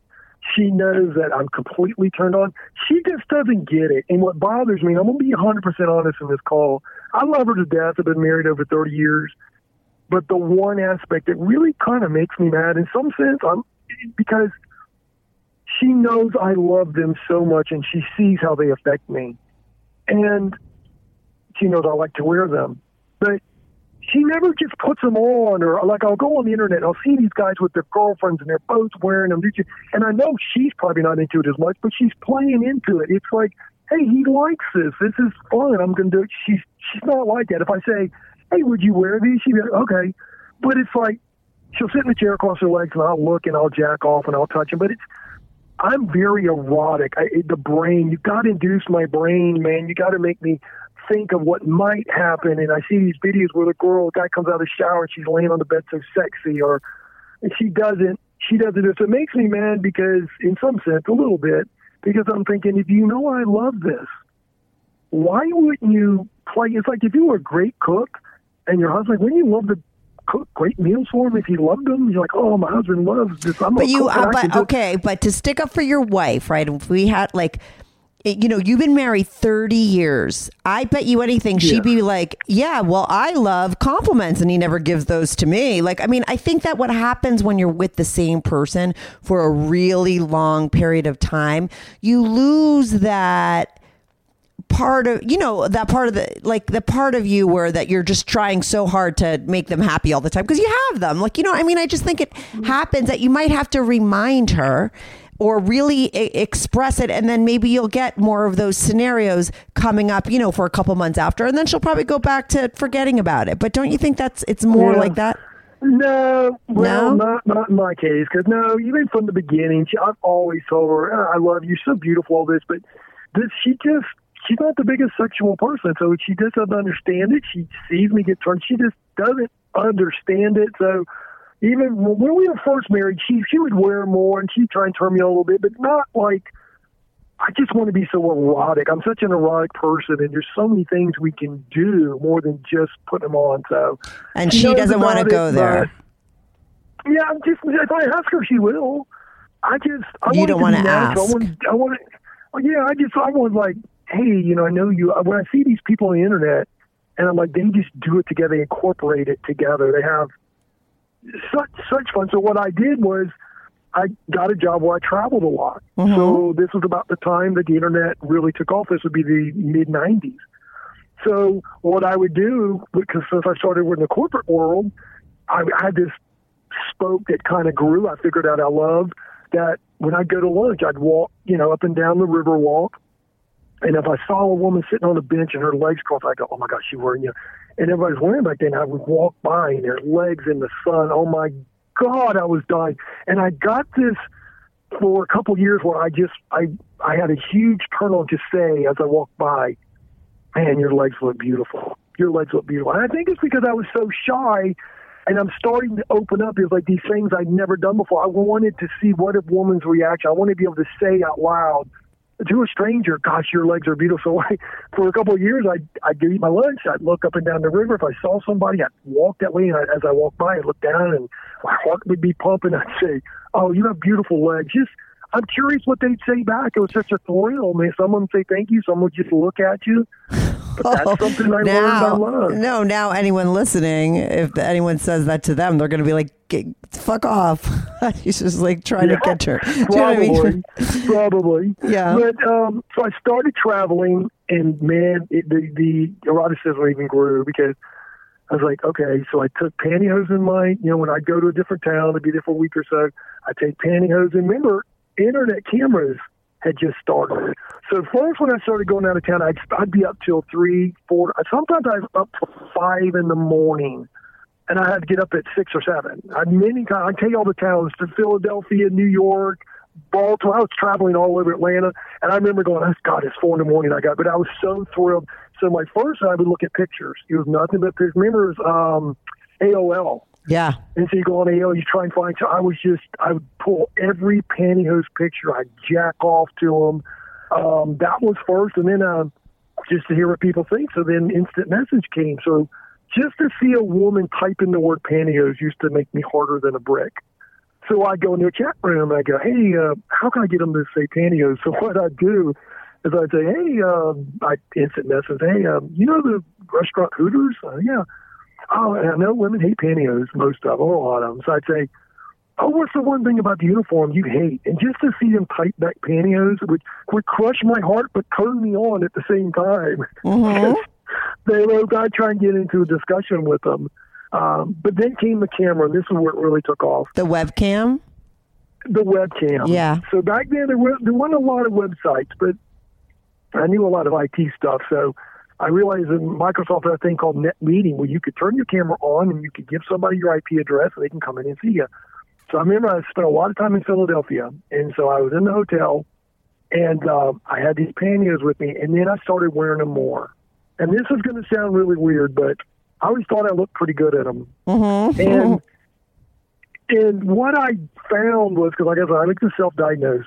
She knows that I'm completely turned on. She just doesn't get it. And what bothers me, I'm gonna be 100 percent honest in this call. I love her to death. I've been married over 30 years. But the one aspect that really kind of makes me mad, in some sense, I'm because she knows I love them so much, and she sees how they affect me, and she knows I like to wear them. But she never just puts them on or like I'll go on the internet and I'll see these guys with their girlfriends and they're both wearing them. And I know she's probably not into it as much, but she's playing into it. It's like, hey, he likes this. This is fun. I'm gonna do it. She's she's not like that. If I say, hey, would you wear these? She'd be like, okay. But it's like she'll sit in the chair across her legs and I'll look and I'll jack off and I'll touch him. But it's I'm very erotic. I, the brain, you got to induce my brain, man. You got to make me think of what might happen. And I see these videos where the girl, the guy comes out of the shower and she's laying on the bed so sexy, or she doesn't. She doesn't. So it makes me mad because, in some sense, a little bit, because I'm thinking, if you know I love this, why wouldn't you play? It's like if you were a great cook and your husband, wouldn't you love to cook great meals for him if he loved them? You're like, oh, my husband loves this. I'm But you, uh, but okay, but to stick up for your wife, right? If we had like, you know, you've been married thirty years. I bet you anything Yeah. she'd be like, yeah, well, I love compliments, and he never gives those to me. Like, I mean, I think that what happens when you're with the same person for a really long period of time, you lose that part of you know that part of the like the part of you where that you're just trying so hard to make them happy all the time because you have them like you know i mean i just think it happens that you might have to remind her or really e- express it and then maybe you'll get more of those scenarios coming up you know for a couple months after and then she'll probably go back to forgetting about it but don't you think that's it's more Yeah. like that No, well, No? not not in my case. Because no, even from the beginning, she, I've always told her, "Ah, "I love you, so beautiful, all this." But this, she just she's not the biggest sexual person, so she just doesn't understand it. She sees me get turned, she just doesn't understand it. So even when we were first married, she she would wear more and she'd try and turn me on a little bit, but not like I just want to be so erotic. I'm such an erotic person, and there's so many things we can do more than just put them on. So, And she knows doesn't want to go it, there. yeah, I'm just if I ask her, she will. I just I You want don't to be natural. ask. I want I want to. Yeah, I just I want like, hey, you know, I know you. When I see these people on the internet, and I'm like, they just do it together, they incorporate it together. They have such such fun. So what I did was. I got a job where I traveled a lot. Mm-hmm. So this was about the time that the internet really took off. This would be the mid 90s. So what I would do, because since I started in the corporate world, I, I had this spoke that kind of grew. I figured out I loved that when I'd go to lunch, I'd walk, you know, up and down the river walk. And if I saw a woman sitting on a bench and her legs crossed, I'd go, oh my gosh, she's wearing you. And everybody's wearing back then. I would walk by and their legs in the sun. Oh my God, I was dying. And I got this for a couple years where I just, I, I had a huge on to say as I walked by, man, your legs look beautiful. Your legs look beautiful. And I think it's because I was so shy and I'm starting to open up. It's like these things I'd never done before. I wanted to see what a woman's reaction. I wanted to be able to say out loud to a stranger, "Gosh, your legs are beautiful." I, for a couple of years, I'd I'd eat my lunch. I'd look up and down the river. If I saw somebody, I'd walk that way, and I, as I walked by, I'd look down, and my heart would be pumping. I'd say, "Oh, you have beautiful legs." Just I'm curious what they'd say back. It was such a thrill. Man, someone would say thank you. Someone would just look at you. That's something I learned I now, love. no, now anyone listening, if anyone says that to them, they're going to be like, "Get- "Fuck off!" He's just like trying to catch her. Do you know I Probably, mean? probably. Yeah. But um, so I started traveling, and man, it, the the eroticism even grew because I was like, okay, so I took pantyhose in my, you know, when I'd go to a different town, I'd be there for a week or so. I take pantyhose, and remember, internet cameras had just started. So first, when I started going out of town, I'd I'd be up till three, four. Sometimes I was up till five in the morning and I had to get up at six or seven. I many times I take all the towns to Philadelphia, New York, Baltimore. I was traveling all over Atlanta, and I remember going, "Oh God, it's four in the morning." I got, but I was so thrilled. So my first, I would look at pictures. It was nothing but pictures. Remember, it was, um, AOL. Yeah. And so you go on AOL, you try and find. So I was just, I would pull every pantyhose picture. I'd jack off to them. Um, that was first, and then um, just to hear what people think. So then instant message came. So just to see a woman type in the word pantyhose used to make me harder than a brick. So I go into a chat room and I go, hey, uh, how can I get them to say pantyhose? So what I do is I say, hey, um, I instant message, hey, um, you know the restaurant Hooters? Uh, yeah. Oh, and I know women hate pantyhose, most of them, or a lot of them. So I'd say, oh, what's the one thing about the uniform you hate? And just to see them tight back pantyhose would, would crush my heart but turn me on at the same time. they were, I'd try and get into a discussion with them. Um, but then came the camera, and this is where it really took off The webcam. the webcam. Yeah. So back then there were there weren't a lot of websites, but I knew a lot of IT stuff. So I realized that Microsoft had a thing called Net Meeting where you could turn your camera on and you could give somebody your IP address and they can come in and see you. So I remember I spent a lot of time in Philadelphia, and so I was in the hotel, and um, I had these pantyhose with me, and then I started wearing them more. And this is going to sound really weird, but I always thought I looked pretty good at them. And and what I found was because, like I said, I like to self-diagnose.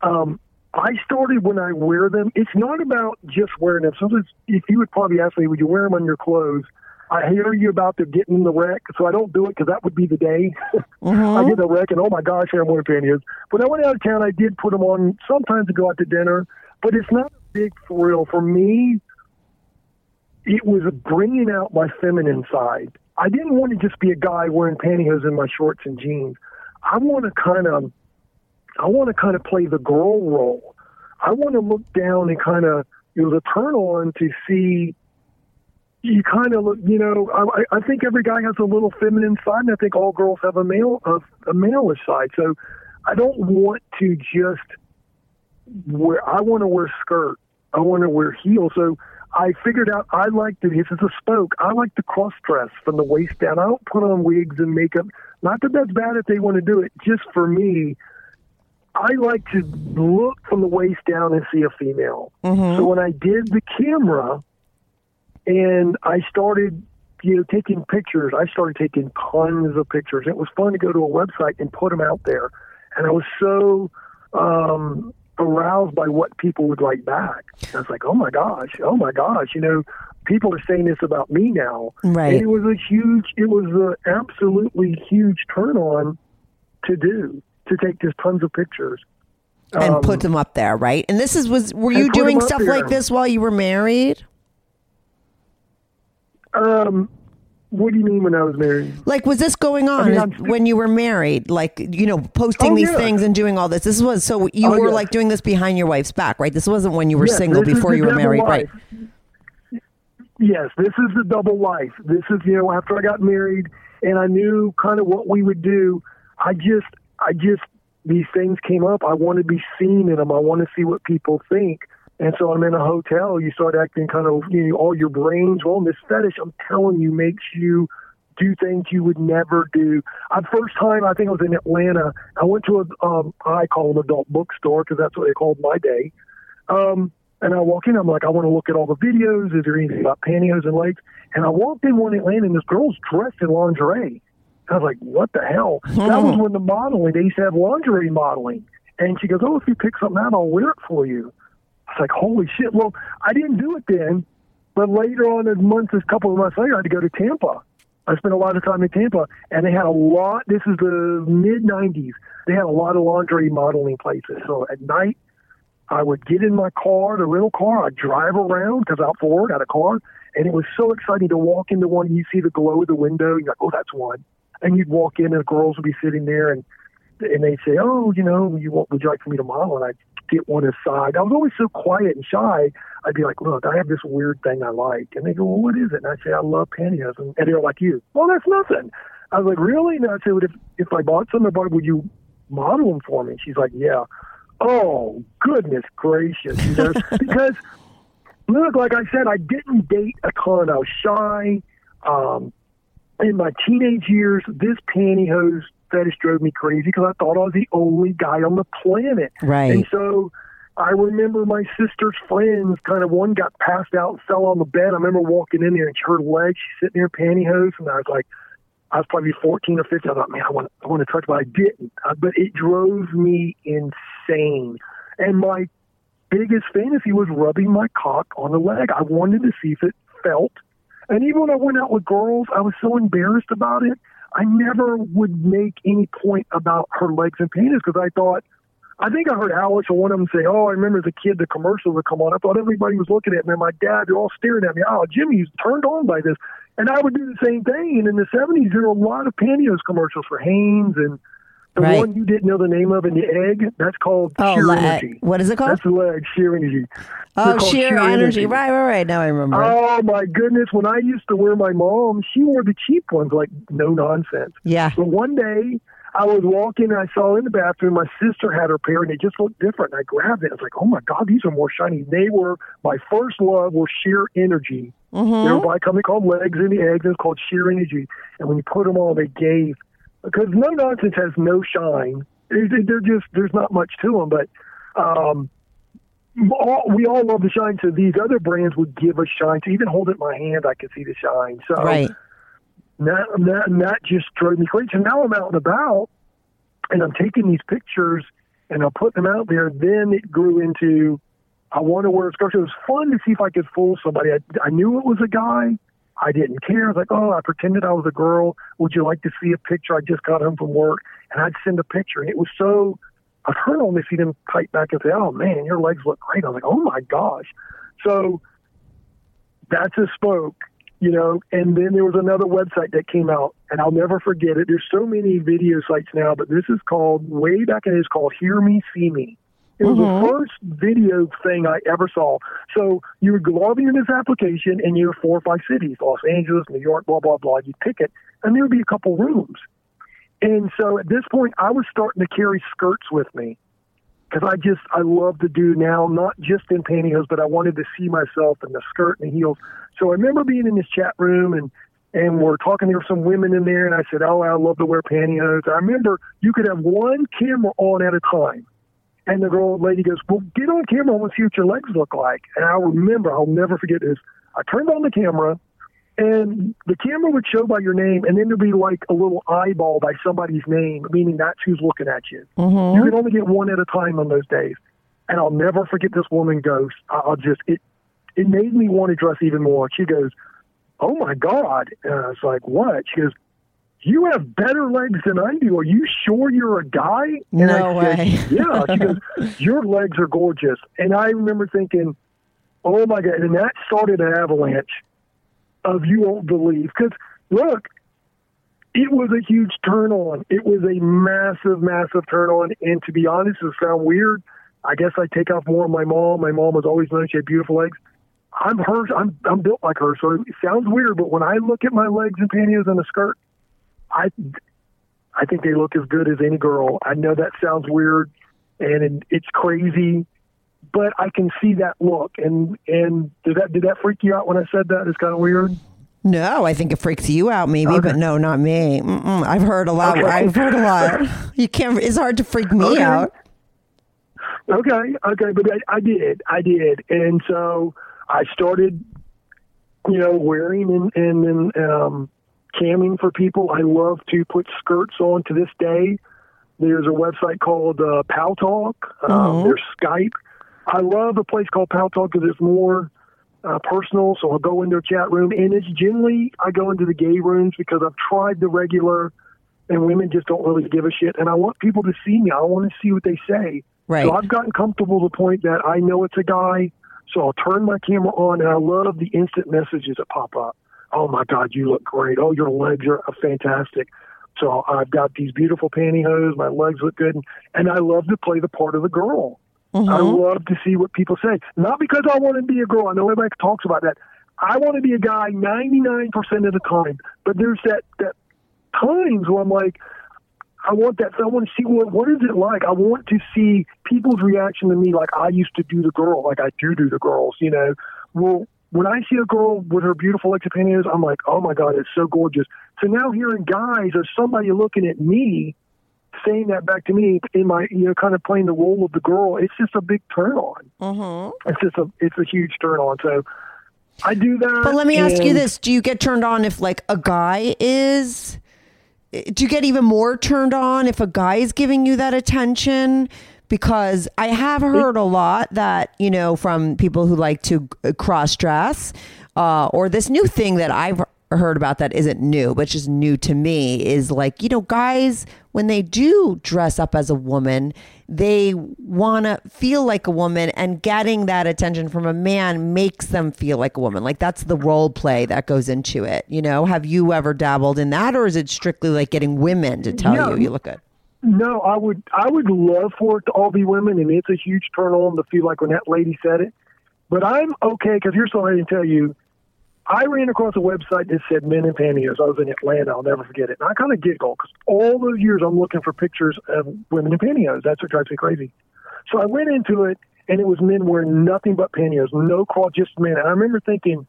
Um, I started when I wear them. It's not about just wearing them. Sometimes, if you would probably ask me, would you wear them on your clothes? I hear you about the getting in the wreck, so I don't do it because that would be the day. I mm-hmm. get in the wreck and oh my gosh, I'm wearing pantyhose. When I went out of town, I did put them on sometimes to go out to dinner, but it's not a big thrill for me. It was bringing out my feminine side. I didn't want to just be a guy wearing pantyhose in my shorts and jeans. I want to kind of, I want to kind of play the girl role. I want to look down and kind of, you know, turn on to see you kind of look, you know, I, I think every guy has a little feminine side, and I think all girls have a male a, a malish side. So I don't want to just wear. I want to wear skirt. I want to wear heels. So I figured out I like to. This is a spoke. I like to cross dress from the waist down. I don't put on wigs and makeup. Not that that's bad if they want to do it. Just for me, I like to look from the waist down and see a female. So when I did the camera, and I started you know, taking pictures. I started taking tons of pictures. It was fun to go to a website and put them out there, and I was so um, aroused by what people would write back. I was like, oh my gosh, oh my gosh, you know, people are saying this about me now. Right. And it was a huge, it was an absolutely huge turn on to do to take just tons of pictures. and Um, put them up there, right? And this is was were you doing stuff there. like this while you were married? Um, what do you mean when I was married? Like, was this going on I'm- when you were married? Like, you know, posting Oh, these yeah. things and doing all this. This was so you Oh, were yeah. like doing this behind your wife's back, right? This wasn't when you were Yes, single before you were married, life. right? Yes, this is the double life. This is you know after I got married and I knew kind of what we would do. I just I just these things came up. I want to be seen in them. I want to see what people think. And so I'm in a hotel. You start acting kind of you know all your brains. Well, this fetish, I'm telling you, makes you do things you would never do. I first time I think I was in Atlanta. I went to a um, I call an adult bookstore because that's what they called my day. Um, and I walk in, I'm like, I want to look at all the videos. Is there anything about pantyhose and legs? And I walked in one Atlanta, and this girl's dressed in lingerie. I was like, what the hell? that was when the modeling, they used to have lingerie modeling. And she goes, oh, if you pick something out, I'll wear it for you. I was like, holy shit. Well, I didn't do it then, but later on, a month, a couple of months later, I had to go to Tampa. I spent a lot of time in Tampa, and they had a lot. This is the mid '90s. They had a lot of lingerie modeling places. So at night, I would get in my car, the rental car. I'd drive around because out for work, I had a car, and it was so exciting to walk into one. And you see the glow of the window. You're like, oh, that's one. And you'd walk in, and the girls would be sitting there, and and they'd say, oh, you know, you want, would you like for me to model? And I'd get one aside. I was always so quiet and shy. I'd be like, look, I have this weird thing I like. And they go, well, what is it? And I'd say, I love pantyhose. And, they're like, you. Well, that's nothing. I was like, really? And I'd say, well, if, if I bought some, I bought, would you model them for me? She's like, yeah. Oh, goodness gracious. You know, because, look, like I said, I didn't date a ton. I was shy. Um, in my teenage years, this pantyhose fetish drove me crazy because I thought I was the only guy on the planet. Right. And so I remember my sister's friends, kind of one got passed out and fell on the bed. I remember walking in there and her legs, she's sitting there pantyhose, and I was like, I was probably 14 or 15. I thought, man, I want, I want to touch, but I didn't. Uh, but it drove me insane. And my biggest fantasy was rubbing my cock on a leg. I wanted to see if it felt. And even when I went out with girls, I was so embarrassed about it. I never would make any point about her legs and penis because I thought, I think I heard Alex or one of them say, "Oh, I remember as a kid the commercials would come on. I thought everybody was looking at me. And my dad, they're all staring at me. Oh, Jimmy's turned on by this." And I would do the same thing. And in the '70s, there were a lot of pantyhose commercials for Hanes and the Right. one you didn't know the name of in the egg. That's called Oh, sheer le- energy. what is it called? That's the leg, sheer energy. Oh, called sheer, energy. Right, right, right. Now I remember. Oh my goodness! When I used to wear my mom, she wore the cheap ones, like no nonsense. yeah. But one day, I was walking and I saw in the bathroom my sister had her pair, and they just looked different. And I grabbed it. I was like, "Oh my god, these are more shiny." They were my first love. Were sheer energy. Mm-hmm. They were by a company called L'eggs in the Eggs. It's called sheer energy. And when you put them on, they gave because no nonsense has no shine. They- they- They're just there's not much to them, but. um all, we all love the shine, so these other brands would give us shine. To even hold it in my hand, I could see the shine. So Right. that, that, and that just drove me crazy. So now I'm out and about, and I'm taking these pictures, and I'm putting them out there. Then it grew into, I want to wear a. So it was fun to see if I could fool somebody. I, I knew it was a guy. I didn't care. I was like, oh, I pretended I was a girl. Would you like to see a picture? I just got home from work, and I'd send a picture, and it was so. I've heard on to see them type back and say, "Oh man, your legs look great." I was like, "Oh my gosh!" So that's a spoke, you know. And then there was another website that came out, and I'll never forget it. There's so many video sites now, but this is called way back in it is called Hear Me, See Me. It was the mm-hmm. first video thing I ever saw. So you would log into this application, and you're four or five cities: Los Angeles, New York, blah blah blah. You pick it, and there would be a couple rooms. And so at this point, I was starting to carry skirts with me because I just I love to do now, not just in pantyhose, but I wanted to see myself in the skirt and the heels. So I remember being in this chat room and and we're talking there were some women in there, and I said, "Oh, I love to wear pantyhose." I remember you could have one camera on at a time, and the girl lady goes, "Well, get on camera. I want to see what your legs look like." And I remember, I'll never forget this. I turned on the camera, and the camera would show by your name, and then there'd be like a little eyeball by somebody's name, meaning that's who's looking at you. Mm-hmm. You could only get one at a time on those days. And I'll never forget this woman ghost. I'll just it it made me want to dress even more. She goes, "Oh my god!" And I was like, "What?" She goes, "You have better legs than I do. Are you sure you're a guy?" And No I said, way. yeah. She goes, "Your legs are gorgeous." And I remember thinking, "Oh my god!" And that started an avalanche of you won't believe. Because look, it was a huge turn on. It was a massive, massive turn on. And to be honest, it sound weird. I guess I take off more of my mom. My mom was always known she had beautiful legs. I'm her. I'm I'm built like her, so it sounds weird. But when I look at my legs and panties and a skirt, I I think they look as good as any girl. I know that sounds weird, and it's crazy, but I can see that look. And and did that did that freak you out when I said that? It's kind of weird. No, I think it freaks you out, maybe, but no, not me. Mm-mm. I've heard a lot. Okay. I've heard a lot. You can't. It's hard to freak me Okay. out. Okay, okay, but I, I did, I did, and so I started, you know, wearing and and, and um, camming for people. I love to put skirts on to this day. There's a website called uh, Pal Talk. Um, there's Skype. I love a place called Pal Talk because it's more uh, personal. So I'll go into a chat room, and it's generally I go into the gay rooms because I've tried the regular, and women just don't really give a shit. And I want people to see me. I want to see what they say. Right. So I've gotten comfortable to the point that I know it's a guy. So I'll turn my camera on, and I love the instant messages that pop up. Oh my God, you look great. Oh, your legs are fantastic. So I've got these beautiful pantyhose. My legs look good, and I love to play the part of the girl. I mm-hmm. love to see what people say. Not because I want to be a girl. I know everybody talks about that. I want to be a guy 99% of the time. But there's that, that times where I'm like, I want that. I want to see what what is it like. I want to see people's reaction to me, like I used to do the girl, like I do do the girls. You know, well, when I see a girl with her beautiful legs and I'm like, oh my god, it's so gorgeous. So now hearing guys or somebody looking at me saying that back to me in my, you know, kind of playing the role of the girl, it's just a big turn on. Mm-hmm. It's just a, it's a huge turn on. So I do that. But let me ask you this: Do you get turned on if like a guy is? Do you get even more turned on if a guy is giving you that attention? Because I have heard a lot that you know from people who like to cross dress, uh, or this new thing that I've heard about that isn't new, but just new to me is like you know guys when they do dress up as a woman, they want to feel like a woman, and getting that attention from a man makes them feel like a woman. Like that's the role play that goes into it. You know, have you ever dabbled in that, or is it strictly like getting women to tell Yeah. you you look good? No, I would I would love for it to all be women, and it's a huge turn on to feel like when that lady said it. But I'm okay because here's something I didn't tell you. I ran across a website that said men in pantyhose. I was in Atlanta. I'll never forget it. And I kind of giggled because all those years I'm looking for pictures of women in pantyhose. That's what drives me crazy. So I went into it, and it was men wearing nothing but pantyhose, no crawl, just men. And I remember thinking,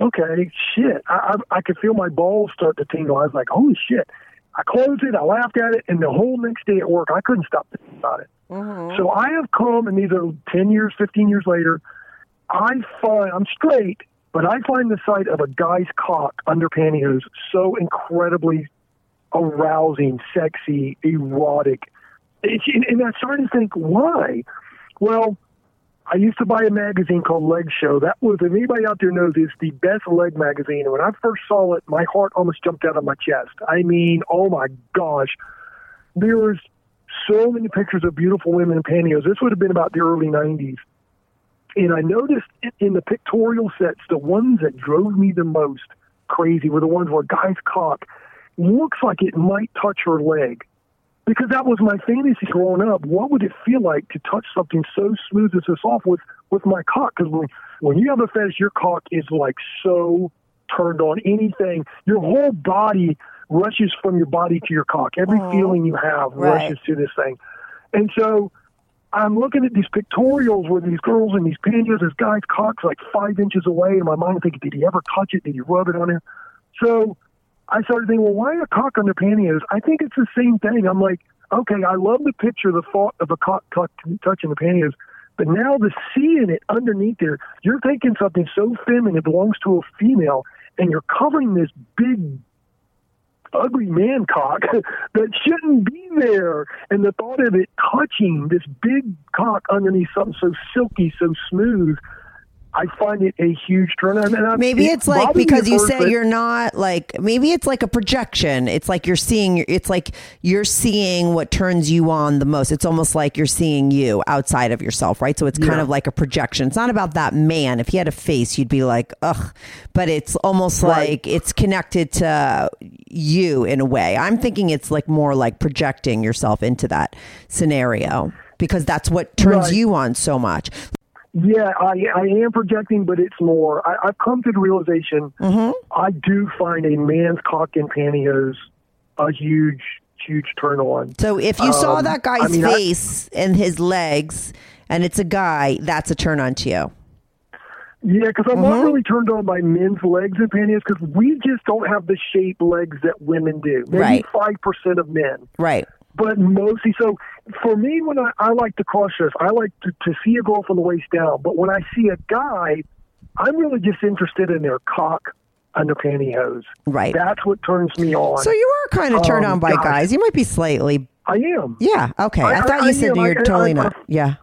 okay, shit. I, I I could feel my balls start to tingle. I was like, holy shit. I closed it, I laughed at it, and the whole next day at work, I couldn't stop thinking about it. Mm-hmm. So I have come, and these are 10 years, 15 years later, I find, I'm straight, but I find the sight of a guy's cock under pantyhose so incredibly arousing, sexy, erotic. It's, and, and I started to think, why? Well, I used to buy a magazine called Leg Show. That was, if anybody out there knows, it's the best leg magazine. And when I first saw it, my heart almost jumped out of my chest. I mean, oh my gosh, there was so many pictures of beautiful women in pantyhose. This would have been about the early '90s, and I noticed in the pictorial sets, the ones that drove me the most crazy were the ones where guy's cock looks like it might touch her leg because that was my fantasy growing up. What would it feel like to touch something so smooth and so soft with with my cock? Because when when you have a fetish, your cock is like so turned on. Anything, your whole body rushes from your body to your cock. Every feeling you have Right. rushes to this thing, and so. I'm looking at these pictorials where these girls in these pantyhose, this guy's cock's like five inches away, and my mind thinking, did he ever touch it? Did he rub it on him? So I started thinking, well, why a cock under pantyhose? I think it's the same thing. I'm like, okay, I love the picture, the thought of a cock touch, touching the pantyhose, But now the seeing it underneath there, you're taking something so feminine it belongs to a female, and you're covering this big ugly man cock that shouldn't be there. And the thought of it touching this big cock underneath something so silky, so smooth, I find it a huge turn on. And Maybe it it's like because you said you're not like maybe it's like a projection. It's like you're seeing it's like you're seeing what turns you on the most. It's almost like you're seeing you outside of yourself, right? So it's kind Yeah. of like a projection. It's not about that man. If he had a face, you'd be like, "Ugh." But it's almost Right. like it's connected to you in a way. I'm thinking it's like more like projecting yourself into that scenario because that's what turns Right. you on so much. Yeah, I, I am projecting, but it's more. I, I've come to the realization Mm-hmm. I do find a man's cock and pantyhose a huge, huge turn on. So if you saw Um, that guy's I mean, I- face and his legs, and it's a guy, that's a turn on to you. Yeah, because I'm Mm-hmm. not really turned on by men's legs and pantyhose because we just don't have the shape legs that women do. Maybe Right. five percent of men. Right. But mostly so for me when I, I like to cross dress i like to, to see a girl from the waist down but when i see a guy i'm really just interested in their cock under pantyhose Right. that's what turns me on So you are kind of turned Um, on by gosh. guys. You might be slightly. i am Yeah. Okay. I, I- thought I- you said am. you're totally not. Yeah.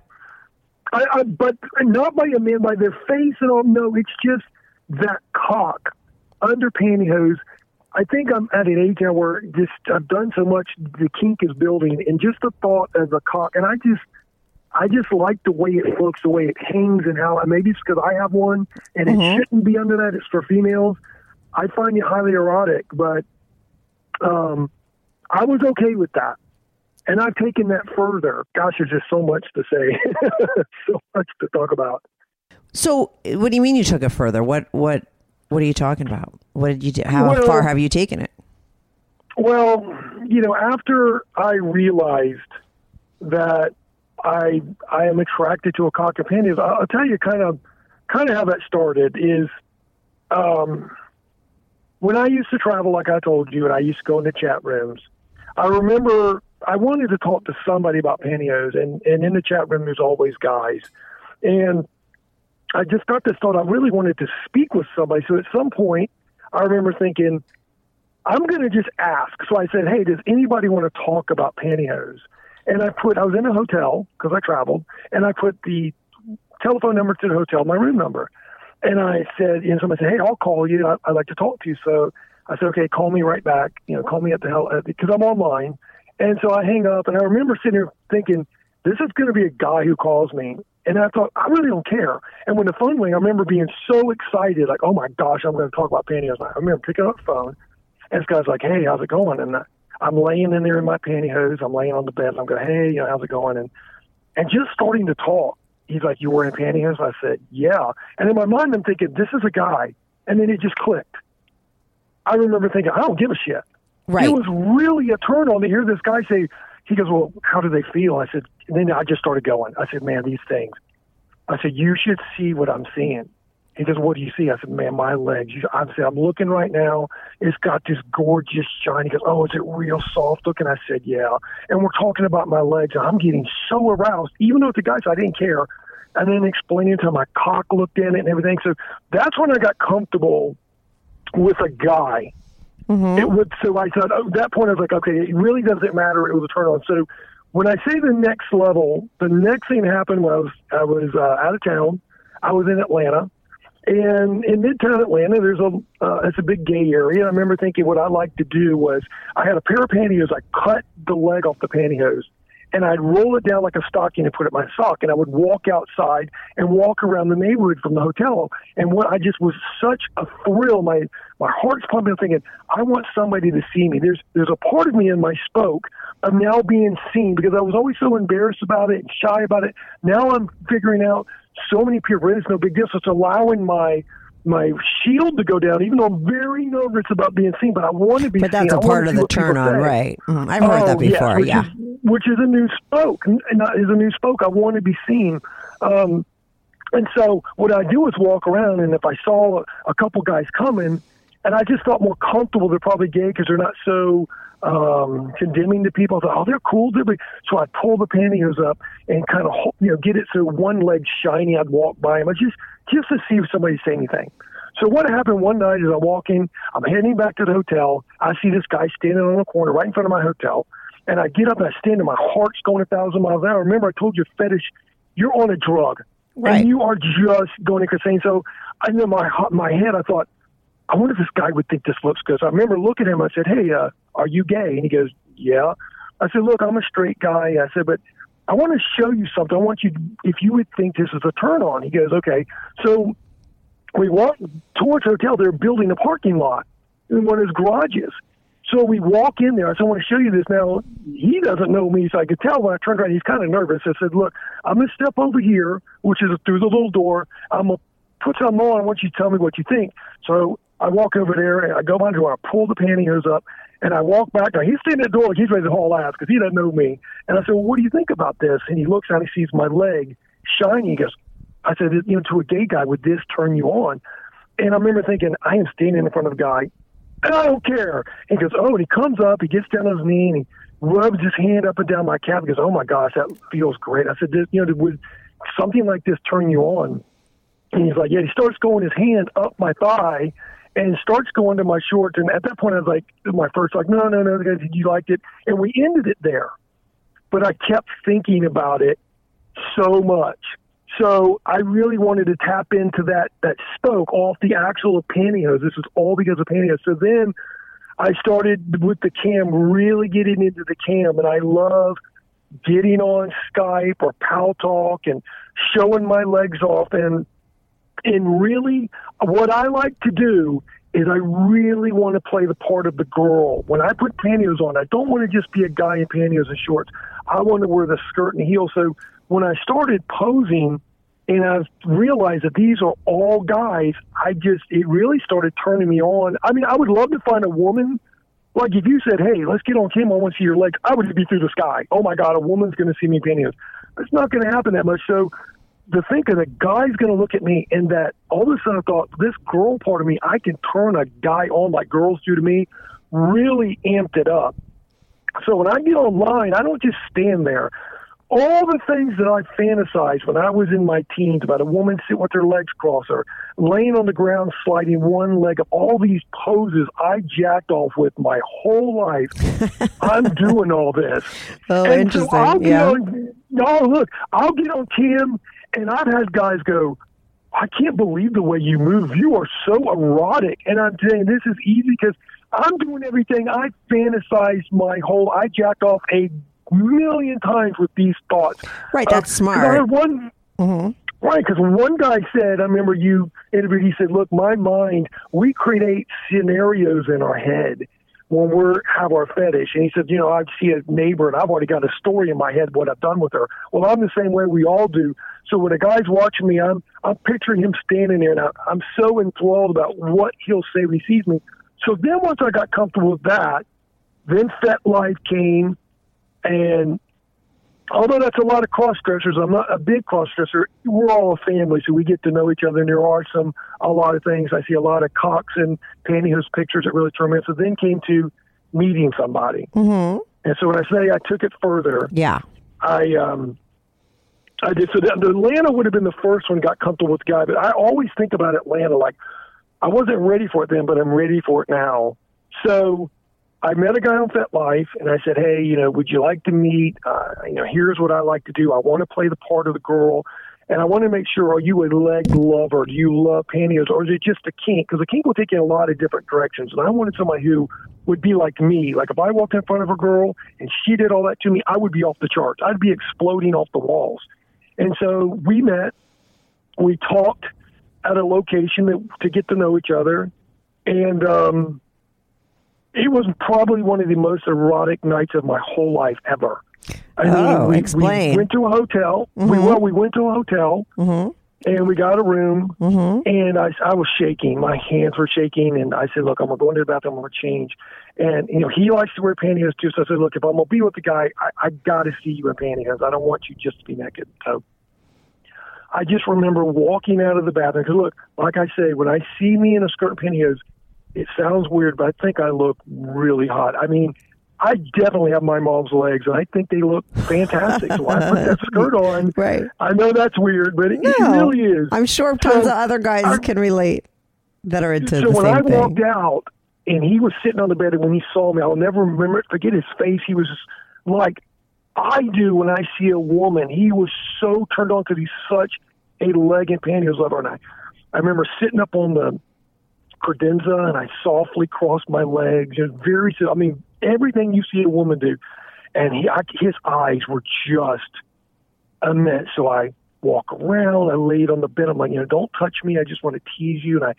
I, I, but not by a man by their face and all no it's just that cock under pantyhose I think I'm at an age now where just I've done so much, the kink is building, and just the thought of a cock, and I just, I just like the way it looks, the way it hangs, and how maybe it's because I have one, and it shouldn't be under that. It's for females. I find it highly erotic, but um, I was okay with that, and I've taken that further. Gosh, there's just so much to say, so much to talk about. So what do you mean you took it further? What what what are you talking about? What did you do? How Well- far have you taken it? Well, you know, after I realized that I I am attracted to a cock and panties, I'll I'll tell you kind of kind of how that started is um, when I used to travel, like I told you, and I used to go into chat rooms. I remember I wanted to talk to somebody about pantyhose, and and in the chat room there's always guys, and I just got this thought I really wanted to speak with somebody. So at some point, I remember thinking. I'm going to just ask. So I said, hey, does anybody want to talk about pantyhose? And I put, I was in a hotel because I traveled, and I put the telephone number to the hotel, my room number. And I said, you know, somebody said, hey, I'll call you. I, I'd like to talk to you. So I said, okay, call me right back. You know, call me at the hell, because I'm online. And so I hang up, and I remember sitting here thinking, this is going to be a guy who calls me. And I thought, I really don't care. And when the phone rang, I remember being so excited, like, oh my gosh, I'm going to talk about pantyhose. I remember picking up the phone, and this guy's like, hey, how's it going? And uh, I'm laying in there in my pantyhose. I'm laying on the bed. And I'm going, hey, you know, how's it going? And and just starting to talk. He's like, you wearing pantyhose? I said, yeah. And in my mind, I'm thinking, this is a guy. And then it just clicked. I remember thinking, I don't give a shit. Right. It was really a turn on to hear this guy say, he goes, well, how do they feel? I said, and then I just started going. I said, man, these things. I said, you should see what I'm seeing. He goes, what do you see? I said, man, my legs. You- I said, I'm looking right now. It's got this gorgeous shine. He goes, oh, is it real soft looking? I said, yeah. And we're talking about my legs. And I'm getting so aroused, even though it's a guy, so I didn't care. And then explaining to him my cock looked in it and everything. So that's when I got comfortable with a guy. Mm-hmm. It would. So I thought at that point I was like, okay, it really doesn't matter. It was a turn on. So when I say the next level, the next thing happened was I was uh, out of town. I was in Atlanta, and in Midtown Atlanta, there's a uh, it's a big gay area. I remember thinking what I liked to do was I had a pair of pantyhose. I cut the leg off the pantyhose, and I'd roll it down like a stocking and put it in my sock, and I would walk outside and walk around the neighborhood from the hotel. And what I just was such a thrill. My my heart's pumping, thinking I want somebody to see me. There's there's a part of me in my spoke of now being seen because I was always so embarrassed about it and shy about it. Now I'm figuring out so many people. It's no big deal. So it's allowing my my shield to go down, even though I'm very nervous about being seen. But I want to be. Seen. But that's I a part of the turn on, say. right? Mhm. I've heard that Oh, yes, before. which Yeah. is, which is a new spoke, and that is a new spoke. I want to be seen. Um, and so what I do is walk around, and if I saw a couple guys coming, and I just felt more comfortable. They're probably gay because they're not so um, condemning to people. I thought, oh, they're cool. They're. So I pull the pantyhose up and kind of you know get it so one leg's shiny. I'd walk by them, I just just to see if somebody say anything. So what happened one night is I'm walking, I'm heading back to the hotel. I see this guy standing on the corner right in front of my hotel, and I get up and I stand, and my heart's going a thousand miles an hour. Remember, I told you fetish, you're on a drug, Right. and you are just going insane. So I know my my head, I thought, I wonder if this guy would think this looks good. So I remember looking at him. I said, "Hey, uh, are you gay?" And he goes, "Yeah." I said, "Look, I'm a straight guy." I said, "But I want to show you something. I want you, if you would think this is a turn on." He goes, "Okay." So we walk towards the hotel. They're building a parking lot in one of his garages. So we walk in there. I said, I want to show you this. Now, he doesn't know me, so I could tell when I turned around, he's kind of nervous. I said, Look, I'm going to step over here, which is through the little door. I'm going to put something on. I want you to tell me what you think. So I walk over there, and I go behind the door. I pull the pantyhose up, and I walk back. Now, he's standing at the door like he's ready to haul ass because he doesn't know me. And I said, Well, what do you think about this? And he looks out, and he sees my leg shiny. He goes, I said, you know, to a gay guy, would this turn you on? And I remember thinking, I am standing in front of a guy, and I don't care. He goes, oh, and he comes up, he gets down on his knee, and he rubs his hand up and down my calf. He goes, oh my gosh, that feels great. I said, this, you know, would something like this turn you on? And he's like, yeah. He starts going his hand up my thigh, and starts going to my shorts. And at that point, I was like, my first like, no, no, no, guys, you liked it, and we ended it there. But I kept thinking about it so much. So I really wanted to tap into that that spoke off the actual pantyhose. This was all because of pantyhose. So then I started with the cam, really getting into the cam, and I love getting on Skype or Pal Talk and showing my legs off. And and really, what I like to do is I really want to play the part of the girl. When I put pantyhose on, I don't want to just be a guy in pantyhose and shorts. I want to wear the skirt and heels. So when I started posing and I realized that these are all guys, I just, it really started turning me on. I mean, I would love to find a woman. Like if you said, hey, let's get on camera, I want to see your legs, I would be through the sky. Oh my God, a woman's going to see me in pantyhose. It's not going to happen that much. So to think of the guy's going to look at me and that all of a sudden I thought this girl part of me, I can turn a guy on like girls do to me, really amped it up. So when I get online, I don't just stand there. All the things that I fantasized when I was in my teens about a woman sitting with her legs crossed or laying on the ground sliding one leg up, all these poses I jacked off with my whole life. I'm doing all this. Oh, and interesting. So I'll get Yeah. on, no, look, I'll get on Tim, and I've had guys go, I can't believe the way you move. You are so erotic. And I'm saying this is easy because I'm doing everything. I fantasize my whole, I jacked off a million times with these thoughts. Right, Uh, that's 'cause smart. I had one, Right, because one guy said, I remember you interviewed, he said, look, my mind, we create scenarios in our head when we have our fetish. And he said, you know, I see a neighbor and I've already got a story in my head what I've done with her. Well, I'm the same way we all do. So when a guy's watching me, I'm I'm picturing him standing there and I, I'm so enthralled about what he'll say when he sees me. So then once I got comfortable with that, then Fet Life came and although that's a lot of cross dressers, I'm not a big cross dresser. We're all a family, so we get to know each other. And there are some a lot of things. I see a lot of cocks and pantyhose pictures that really turn me on. So then came to meeting somebody, mm-hmm. and so when I say I took it further, Yeah. I um I did so. The, Atlanta would have been the first one got comfortable with the guy, but I always think about Atlanta like I wasn't ready for it then, but I'm ready for it now. So I met a guy on FetLife, and I said, "Hey, you know, would you like to meet? Uh, you know, here's what I like to do. I want to play the part of the girl, and I want to make sure: Are you a leg lover? Do you love pantyhose, or is it just a kink? Because a kink will take you in a lot of different directions. And I wanted somebody who would be like me. Like if I walked in front of a girl and she did all that to me, I would be off the charts. I'd be exploding off the walls. And so we met. We talked at a location that, to get to know each other, and um, it was probably one of the most erotic nights of my whole life ever. I Oh, we, explain. we went to a hotel. We well, we went to a hotel, and we got a room. Mm-hmm. And I, I was shaking. My hands were shaking, and I said, "Look, I'm gonna go into the bathroom. I'm gonna change." And you know, he likes to wear pantyhose too. So I said, "Look, if I'm gonna be with the guy, I, I got to see you in pantyhose. I don't want you just to be naked." So I just remember walking out of the bathroom because look, like I say, when I see me in a skirt and pantyhose, it sounds weird, but I think I look really hot. I mean, I definitely have my mom's legs, and I think they look fantastic. So I put that skirt on. Right. I know that's weird, but it, it really is. I'm sure tons So, of other guys I- can relate that are into the same thing. so when I walked out and he was sitting on the bed, and when he saw me, I'll never remember forget his face. He was like I do when I see a woman. He was so turned on because he's such a leg and pantyhose lover, and I I remember sitting up on the credenza and I softly crossed my legs, just very. I mean, everything you see a woman do, and he I, his eyes were just immense. So I walk around. I laid on the bed. I'm like, you know, don't touch me. I just want to tease you. And I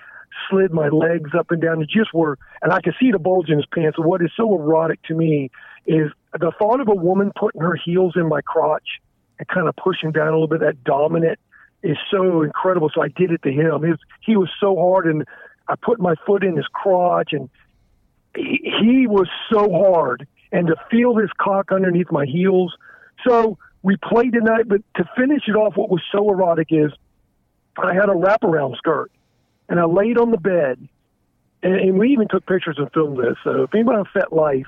slid my legs up and down. It just were, and I could see the bulge in his pants. What is so erotic to me is the thought of a woman putting her heels in my crotch and kind of pushing down a little bit. That dominant is so incredible. So I did it to him. His, he was so hard, and I put my foot in his crotch, and he, he was so hard. And to feel his cock underneath my heels. So we played tonight, but to finish it off, what was so erotic is I had a wraparound skirt, and I laid on the bed, and, and we even took pictures and filmed this. So if anybody on Fet Life,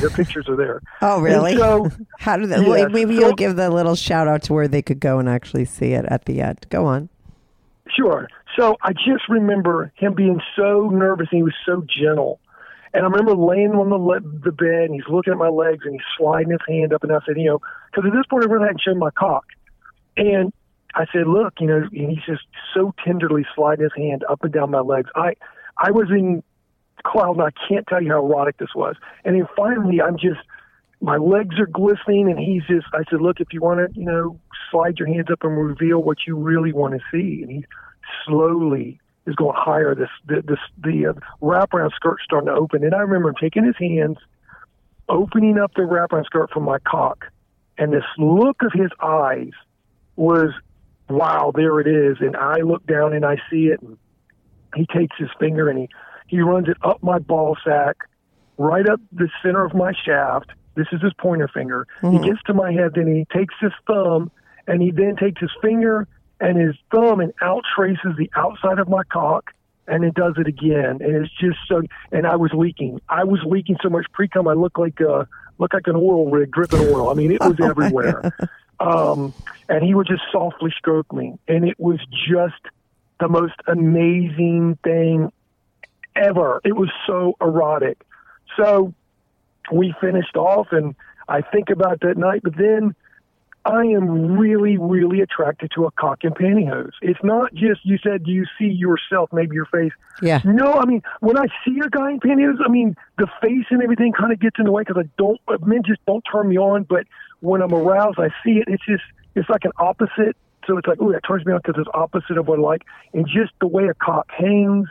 their pictures are there. Oh, really? And so How do they, Yes. wait, maybe So- you'll give the little shout out to where they could go and actually see it at the end. Go on. Sure. So I just remember him being so nervous and he was so gentle. And I remember laying on the le- the bed and he's looking at my legs and he's sliding his hand up and I said, you know, because at this point I really hadn't shown my cock. And I said, look, you know, and he's just so tenderly sliding his hand up and down my legs. I I was in cloud and I can't tell you how erotic this was. And then finally I'm just my legs are glistening and he's just I said, Look, if you want to, you know, slide your hands up and reveal what you really want to see and he slowly is going higher. This the this the uh, wraparound skirt starting to open. And I remember him taking his hands, opening up the wraparound skirt from my cock, and this look of his eyes was wow, there it is. And I look down and I see it and he takes his finger and he, he runs it up my ball sack, right up the center of my shaft. This is his pointer finger. He gets to my head, then he takes his thumb, and he then takes his finger and his thumb and out traces the outside of my cock, and it does it again. And it's just so. And I was leaking. I was leaking so much pre cum. I looked like uh looked like an oil rig dripping oil. I mean, it was everywhere. Um, and he would just softly stroke me, and it was just the most amazing thing ever. It was so erotic. So we finished off, and I think about that night, but then I am really, really attracted to a cock and pantyhose. It's not just you said do you see yourself, maybe your face. Yeah. No, I mean when I see a guy in pantyhose, I mean the face and everything kind of gets in the way because I don't. Uh, men just don't turn me on, but when I'm aroused, I see it. It's just it's like an opposite. So it's like, oh, that turns me on because it's opposite of what I like, and just the way a cock hangs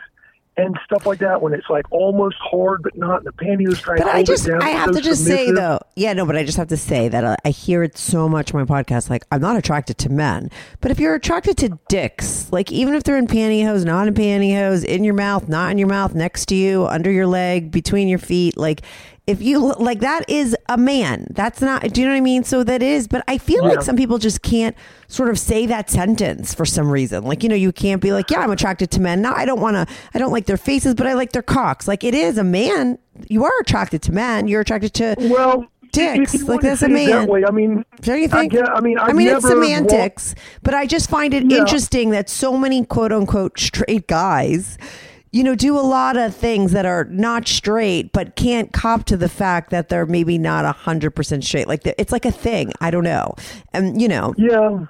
and stuff like that. When it's like almost hard but not, and the pantyhose trying But to I just, it down. I have so to just say though, yeah, no, but I just have to say that I hear it so much on my podcast. Like, I'm not attracted to men, but if you're attracted to dicks, like even if they're in pantyhose, not in pantyhose, in your mouth, not in your mouth, next to you, under your leg, between your feet, like if you like that is a man. That's not. Do you know what I mean? So that is. But I feel like some people just can't sort of say that sentence for some reason. Like you know, you can't be like, yeah, I'm attracted to men. No, I don't want to. I don't like their faces, but I like their cocks. Like it is a man. You are attracted to men. You're attracted to. Well, Dicks, like that's a it that man. way, I mean, Don't you I, think? get, I mean, I've I mean, it's semantics, but I just find it Yeah. interesting that so many quote unquote straight guys, you know, do a lot of things that are not straight, but can't cop to the fact that they're maybe not a hundred percent straight. Like it's like a thing. I don't know, and you know, Yeah.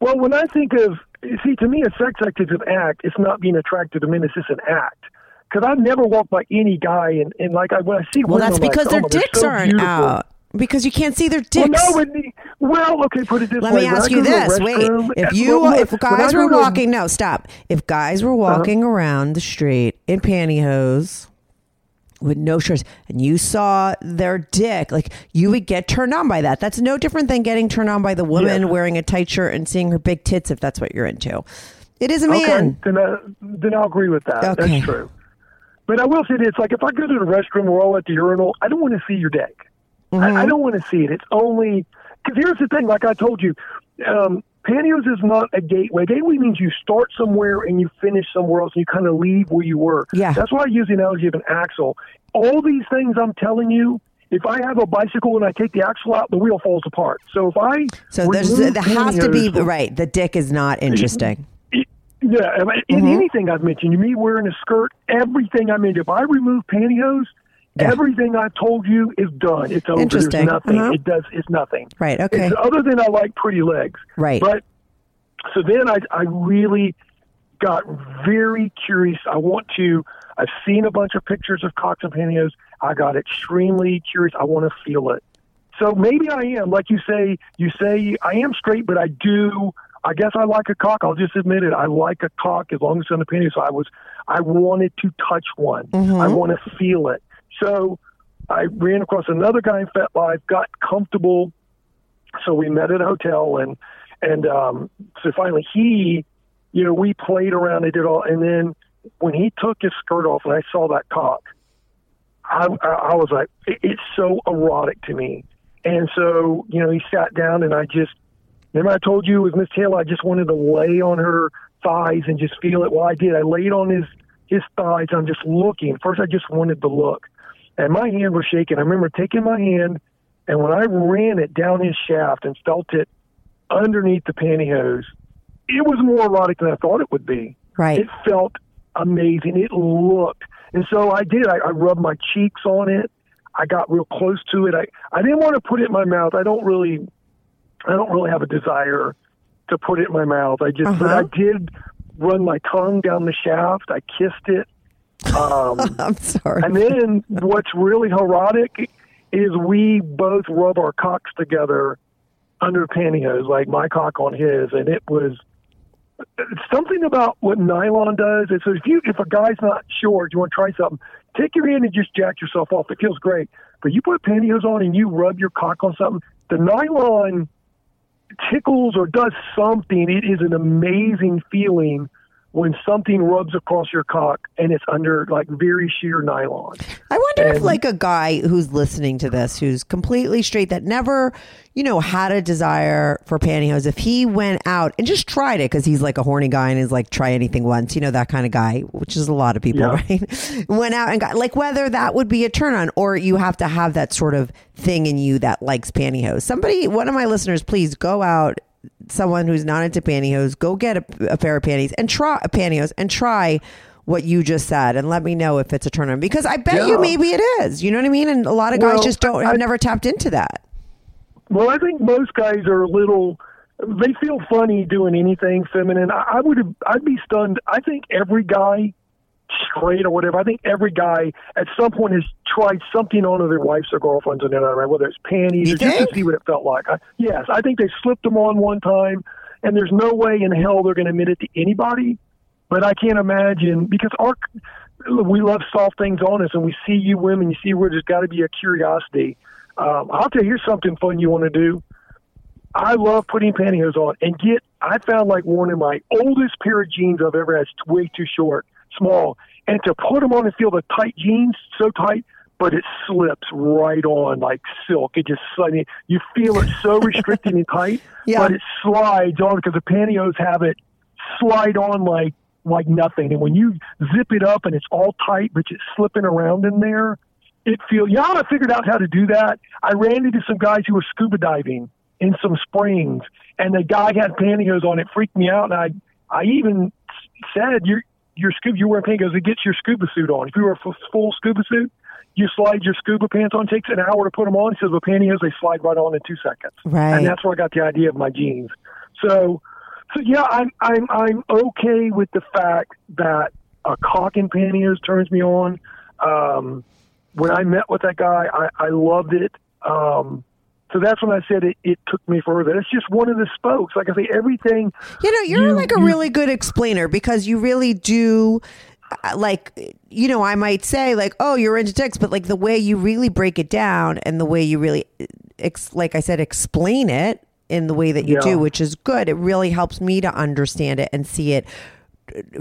Well, when I think of, see, to me, a sex act is an act. It's not being attracted to men. It's just an act. Because I've never walked by any guy and, and like I, when I see well, women, that's I'm like, because oh, their dicks so aren't beautiful. out because you can't see their dicks. Well, no, the- well, okay, put it this Let way. me ask you this. Wait. If you Well, if guys were Uh-huh. walking no, stop. If guys were walking around the street in pantyhose with no shirts and you saw their dick, like you would get turned on by that. That's no different than getting turned on by the woman Yeah. wearing a tight shirt and seeing her big tits if that's what you're into. It is a Okay, man. then, uh, then I'll agree with that. Okay. That's true. But I will say this: like, if I go to the restroom, we're all at the urinal. I don't want to see your dick. Mm-hmm. I, I don't want to see it. It's only because here's the thing. Like I told you, um, pantyhose is not a gateway. Gateway means you start somewhere and you finish somewhere else and you kind of leave where you were. Yeah. That's why I use the analogy of an axle. All these things I'm telling you, if I have a bicycle and I take the axle out, the wheel falls apart. So if I So there's there has to be right. The dick is not interesting. it- yeah, in Mm-hmm. anything I've mentioned, you me wearing a skirt, everything I mean, if I remove pantyhose, Yeah. everything I told you is done. It's over. There's nothing. Uh-huh. It does. It's nothing. Right, okay. It's, other than I like pretty legs. Right. But so then I, I really got very curious. I want to. I've seen a bunch of pictures of cocks and pantyhose. I got extremely curious. I want to feel it. So maybe I am, like you say. You say I am straight, but I do. I guess I like a cock. I'll just admit it. I like a cock as long as it's on the panties. So I was. I wanted to touch one. I want to feel it. So I ran across another guy in FetLife, got comfortable. So we met at a hotel, and and um, so finally he, you know, we played around. They did all, and then when he took his skirt off, and I saw that cock, I, I, was like, it, it's so erotic to me. And so, you know, he sat down, and I just remember I told you with Miss Taylor, I just wanted to lay on her thighs and just feel it. Well, I did. I laid on his his thighs. I'm just looking. First, I just wanted to look, and my hand was shaking. I remember taking my hand, and when I ran it down his shaft and felt it underneath the pantyhose, it was more erotic than I thought it would be. Right. It felt amazing. It looked. And so I did. I, I rubbed my cheeks on it. I got real close to it. I, I didn't want to put it in my mouth. I don't really I don't really have a desire to put it in my mouth. I just Uh-huh. I did run my tongue down the shaft. I kissed it. Um I'm sorry. and then what's really erotic is we both rub our cocks together under pantyhose, like my cock on his, and it was something about what nylon does. Is if you if a guy's not sure, do you want to try something, take your hand and just jack yourself off. It feels great. But you put pantyhose on and you rub your cock on something, the nylon tickles or does something. It is an amazing feeling when something rubs across your cock and it's under like very sheer nylon. I wonder if like a guy who's listening to this, who's completely straight, that never, you know, had a desire for pantyhose, if he went out and just tried it because he's like a horny guy and is like try anything once, you know, that kind of guy, which is a lot of people, Yeah. right? went out and got like whether that would be a turn on or you have to have that sort of thing in you that likes pantyhose. Somebody, one of my listeners, please go out. Someone who's not into pantyhose, go get a, a pair of panties and try uh, pantyhose and try what you just said and let me know if it's a turn on because I bet you maybe it is. You know what I mean? And a lot of guys Well, just don't have I- never tapped into that. Well, I think most guys are a little. They feel funny doing anything feminine. I, I would. have I'd be stunned. I think every guy, straight or whatever. I think every guy at some point has tried something on to their wives or girlfriends and they're right, whether it's panties You or just to see what it felt like. I, yes, I think they slipped them on one time, and there's no way in hell they're going to admit it to anybody. But I can't imagine because our we love soft things on us, and we see you women. You see where there's got to be a curiosity. Um, I'll tell you, here's something fun you want to do. I love putting pantyhose on and get. I found like one of my oldest pair of jeans I've ever had. It's way too short, small, and to put them on and feel the tight jeans so tight, but it slips right on like silk. It just I mean, you feel it so restricting and tight, Yeah. but it slides on because the pantyhose have it slide on like like nothing. And when you zip it up and it's all tight, but it's slipping around in there, it feels. Yeah, I figured out how to do that. I ran into some guys who were scuba diving in some springs, and the guy had pantyhose on. It freaked me out, and I I even said, "You're your scuba. You wear pantyhose. It gets your scuba suit on. If you wear a f- full scuba suit." You slide your scuba pants on. Takes an hour to put them on. He says, "With pantyhose, they slide right on in two seconds." Right. And that's where I got the idea of my jeans. So, so yeah, I'm I'm I'm okay with the fact that a cock and pantyhose turns me on. Um, when I met with that guy, I, I loved it. Um, so that's when I said it, it took me further. It's just one of the spokes. Like I say, everything. You know, you're You- like a you- really good explainer because you really do. uh, Like, you know, I might say, like, oh, you're into dicks, but like the way you really break it down and the way you really, ex- like I said, explain it in the way that you Yeah. do, which is good. It really helps me to understand it and see it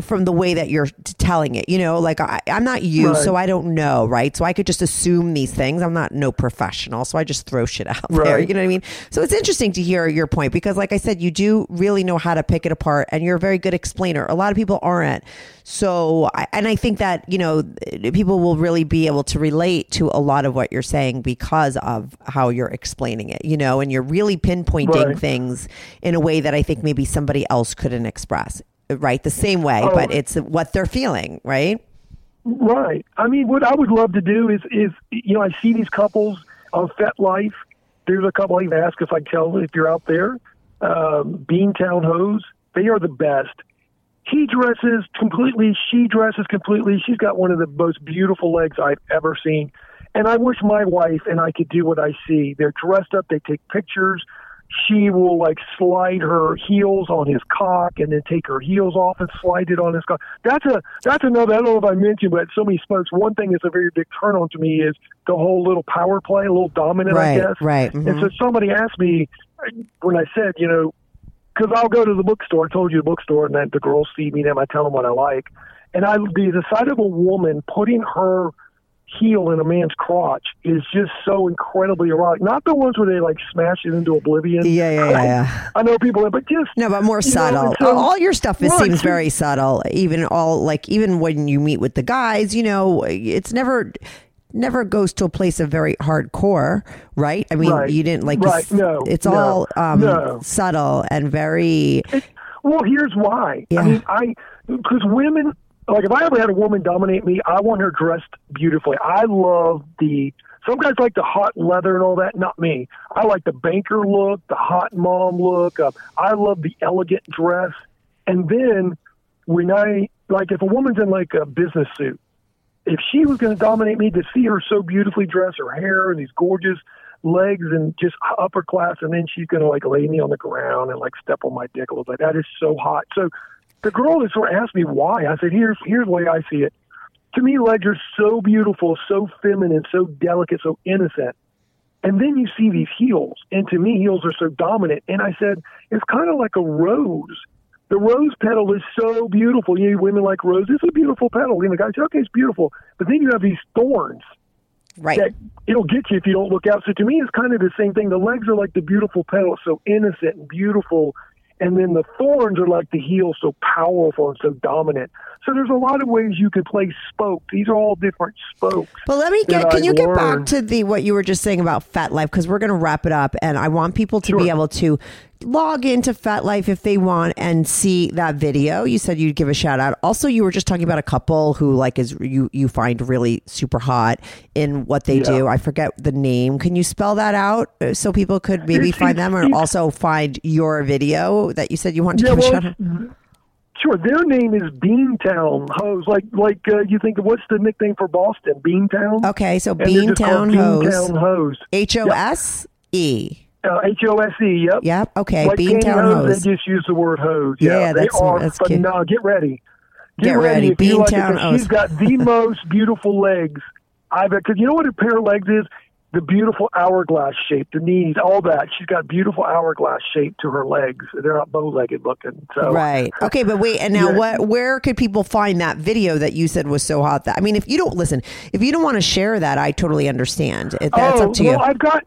from the way that you're telling it. You know, like I, I'm not you, Right. so I don't know, right? So I could just assume these things. I'm not no professional, so I just throw shit out there. You know what I mean? So it's interesting to hear your point because, like I said, you do really know how to pick it apart, and you're a very good explainer. A lot of people aren't. So, I- and I think that you know people will really be able to relate to a lot of what you're saying because of how you're explaining it. You know, and you're really pinpointing Right. things in a way that I think maybe somebody else couldn't express. Right, the same way, Oh. but it's what they're feeling. Right. Right. I mean, what I would love to do is, is you know, I see these couples on FetLife. There's a couple I've ask if I tell them if you're out there. Um, Beantown Hose. They are the best. He dresses completely. She dresses completely. She's got one of the most beautiful legs I've ever seen. And I wish my wife and I could do what I see. They're dressed up. They take pictures. She will like slide her heels on his cock and then take her heels off and slide it on his cock. That's a that's another. I don't know if I mentioned, but so many smokes. One thing that's a very big turn on to me is the whole little power play, a little dominant, I guess. right, And mhm. so somebody asked me when I said, you know, because I'll go to the bookstore. I told you the bookstore, and then the girls see me. Then I tell them what I like, and I the sight of a woman putting her heel in a man's crotch is just so incredibly erotic. Not the ones where they like smash it into oblivion. Yeah, yeah, yeah, yeah. I know people, but just No, but more you know, subtle. so- all your stuff it Right, seems very subtle. Even all like even when you meet with the guys, you know, it's never never goes to a place of very hardcore, right? I mean, Right. you didn't like Right, no, it's no, all um no. subtle and very Well, here's why. Yeah. I mean, I because women like if I ever had a woman dominate me, I want her dressed beautifully. I love the some guys like the hot leather and all that. Not me. I like the banker look, the hot mom look. Uh, I love the elegant dress. And then when I like if a woman's in like a business suit, if she was going to dominate me, to see her so beautifully dressed, her hair and these gorgeous legs and just upper class, and then she's going to like lay me on the ground and like step on my dick a little bit. That is so hot. So the girl that sort of asked me why. I said, here's here's the way I see it. To me, legs are so beautiful, so feminine, so delicate, so innocent. And then you see these heels, and to me, heels are so dominant. And I said, it's kind of like a rose. The rose petal is so beautiful. You know, women like roses. It's a beautiful petal. And the guy said, okay, it's beautiful. But then you have these thorns right. that it'll get you if you don't look out. So to me, it's kind of the same thing. The legs are like the beautiful petal, so innocent and beautiful, and then the thorns are like the heel, so powerful and so dominant. So there's a lot of ways you could play spoke. These are all different spokes. But let me get. Can you I've get back to the what you were just saying about FetLife because we're going to wrap it up, and I want people to be able to log into FetLife if they want and see that video. You said you'd give a shout out. Also, you were just talking about a couple who like is you you find really super hot in what they Yeah. do. I forget the name. Can you spell that out uh, so people could maybe find them or also find your video that you said you wanted to Yeah, give a well, shout out? Sure, their name is Beantown Hose. Like like uh, you think of what's the nickname for Boston? Beantown. Okay, so And they're just called Beantown Hose. Beantown Hose. H O S E. Uh, H O S E. Yep. Yep. Okay. Like Beantown Hose. They just use the word hose. Yeah, Yeah, they that's- are. that's but cute. no, get ready. Get ready, you like it, Beantown 'cause hose. She's got the most beautiful legs I've because you know what a pair of legs is? The beautiful hourglass shape, the knees, all that. She's got beautiful hourglass shape to her legs. They're not bow-legged looking. So Right. Okay, but wait, and now Yeah. what where could people find that video that you said was so hot that I mean if you don't listen, if you don't want to share that, I totally understand. That's oh, up to well, you. I've got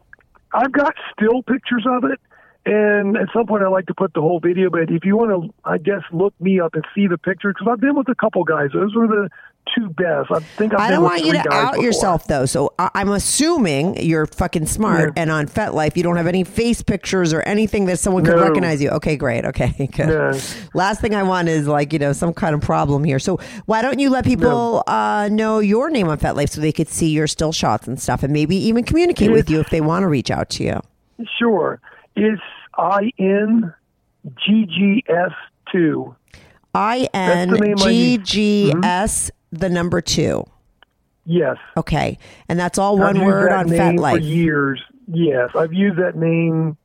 I've got still pictures of it, and at some point I like to put the whole video. But if you want to, I guess look me up and see the pictures because I've been with a couple guys. Those were the two best. I think I've I been don't want you to out before. yourself though. So I, I'm assuming you're fucking smart Yeah. and on FetLife you don't have any face pictures or anything that someone could No. recognize you. Okay, great. Okay, good. No. Last thing I want is like, you know, some kind of problem here. So why don't you let people uh, know your name on FetLife so they could see your still shots and stuff and maybe even communicate with you if they want to reach out to you. Sure. It's I N G G S two. I N the name I G. G S the number two. Yes. Okay, and that's all I've one word on name for years. Yes, I've used that name,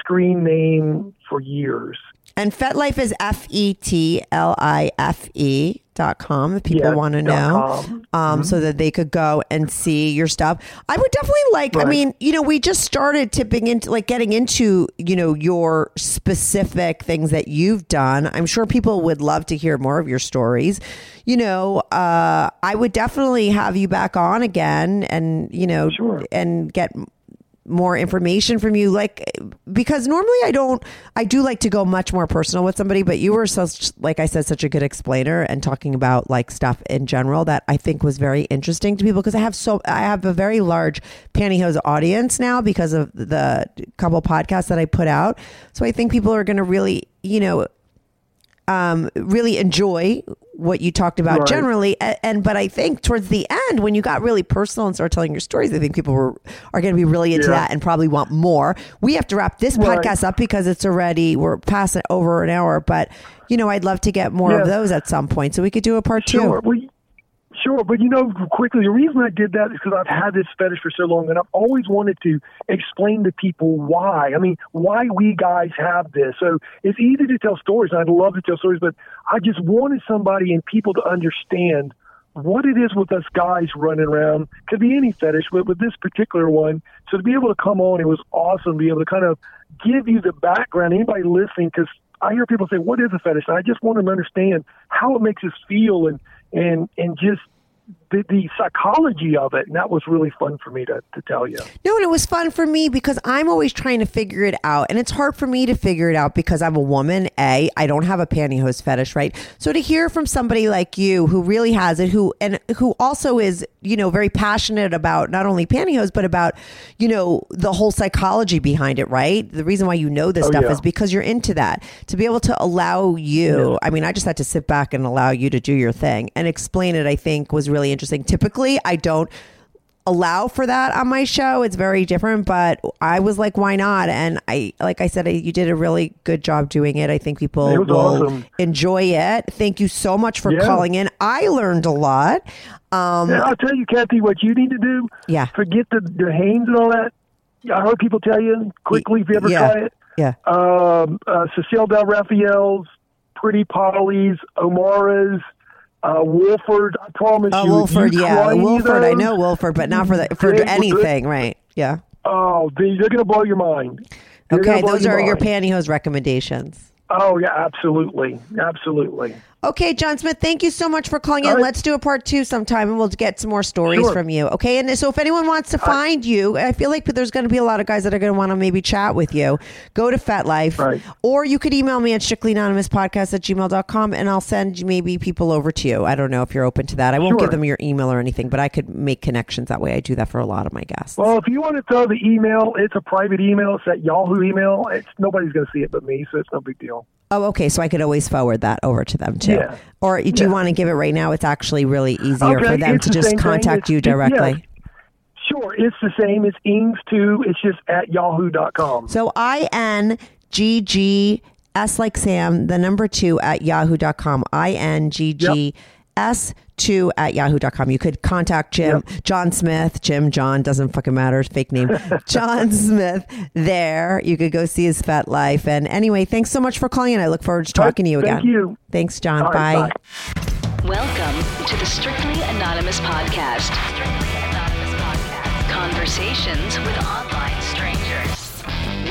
screen name, for years. And FetLife is F E T L I F E dot com if people Yeah, want to know um, so that they could go and see your stuff. I would definitely like i mean you know we just started tipping into like getting into you know your specific things that you've done. I'm sure people would love to hear more of your stories. You know uh, i would definitely have you back on again and you know Sure. and get more information from you. Like because normally i don't i do like to go much more personal with somebody but you were such like i said such a good explainer and talking about like stuff in general that i think was very interesting to people. Because i have so i have a very large pantyhose audience now because of the couple podcasts that i put out. So i think people are going to really you know um, really enjoy what you talked about Right. generally. And, and but I think towards the end, when you got really personal and started telling your stories, I think people were are going to be really into Yeah. that and probably want more. We have to wrap this Right. podcast up because it's already we're past over an hour. But you know, I'd love to get more of those at some point, so we could do a part Sure. two. Well, sure, but you know, quickly, the reason I did that is because I've had this fetish for so long, and I've always wanted to explain to people why. I mean, why we guys have this. So it's easy to tell stories, and I'd love to tell stories, but I just wanted somebody and people to understand what it is with us guys running around. Could be any fetish, but with this particular one, so to be able to come on, it was awesome to be able to kind of give you the background. Anybody listening, because I hear people say, "What is a fetish?" And I just want them to understand how it makes us feel and and and just the, the psychology of it. And that was really fun for me to to tell you. No, and it was fun for me because I'm always trying to figure it out. And it's hard for me to figure it out because I'm a woman. A, I don't have a pantyhose fetish, right? So to hear from somebody like you who really has it, who and who also is, you know, very passionate about not only pantyhose, but about, you know, the whole psychology behind it, right? The reason why you know this Oh, stuff yeah. is because you're into that. To be able to allow you, I mean, I just had to sit back and allow you to do your thing and explain it, I think was really interesting. Typically, I don't allow for that on my show. It's very different, but I was like, why not? And I, like I said, I, you did a really good job doing it. I think people will awesome. enjoy it. Thank you so much for Yeah. calling in. I learned a lot. Um, And I'll tell you, Kathy, what you need to do. Yeah. Forget the the Hanes and all that. I heard people tell you quickly if you ever yeah. try it. yeah. Um, uh, Cecilia de Rafael's, Pretty Polly's, Omara's, uh, Wolford. I promise Oh, you. if Wilford, you yeah. any I know Wilford, but not for the, for They anything, right? Yeah. Oh, they, they're going to blow your mind. They're Okay, those are your mind. pantyhose recommendations. Oh yeah, absolutely, absolutely. Okay, John Smith, thank you so much for calling in. All right. Let's do a part two sometime and we'll get some more stories Sure. from you. Okay. And so if anyone wants to find you, I feel like there's going to be a lot of guys that are going to want to maybe chat with you. Go to FetLife Right. or you could email me at strictlyanonymouspodcast at gmail.com and I'll send maybe people over to you. I don't know if you're open to that. I won't Sure. give them your email or anything, but I could make connections that way. I do that for a lot of my guests. Well, if you want to throw the email, it's a private email. It's that Yahoo email. It's nobody's going to see it but me, so it's no big deal. Oh, okay. So I could always forward that over to them too. Yeah. Or do you want to give it right now? It's actually really easier Okay, for them to the just contact you it- yeah. directly. Sure, it's the same. It's Ings too. It's just at yahoo.com. So I N G G S like Sam, the number two at yahoo.com. I N G G S two at yahoo.com. You could contact Jim, John Smith, Jim, John, doesn't fucking matter, fake name. John Smith there. You could go see his FetLife. And anyway, thanks so much for calling in. I look forward to talking to you again. Thank you. Thanks, John. All right, bye. Welcome to the Strictly Anonymous Podcast. Strictly Anonymous Podcast. Conversations with online strangers.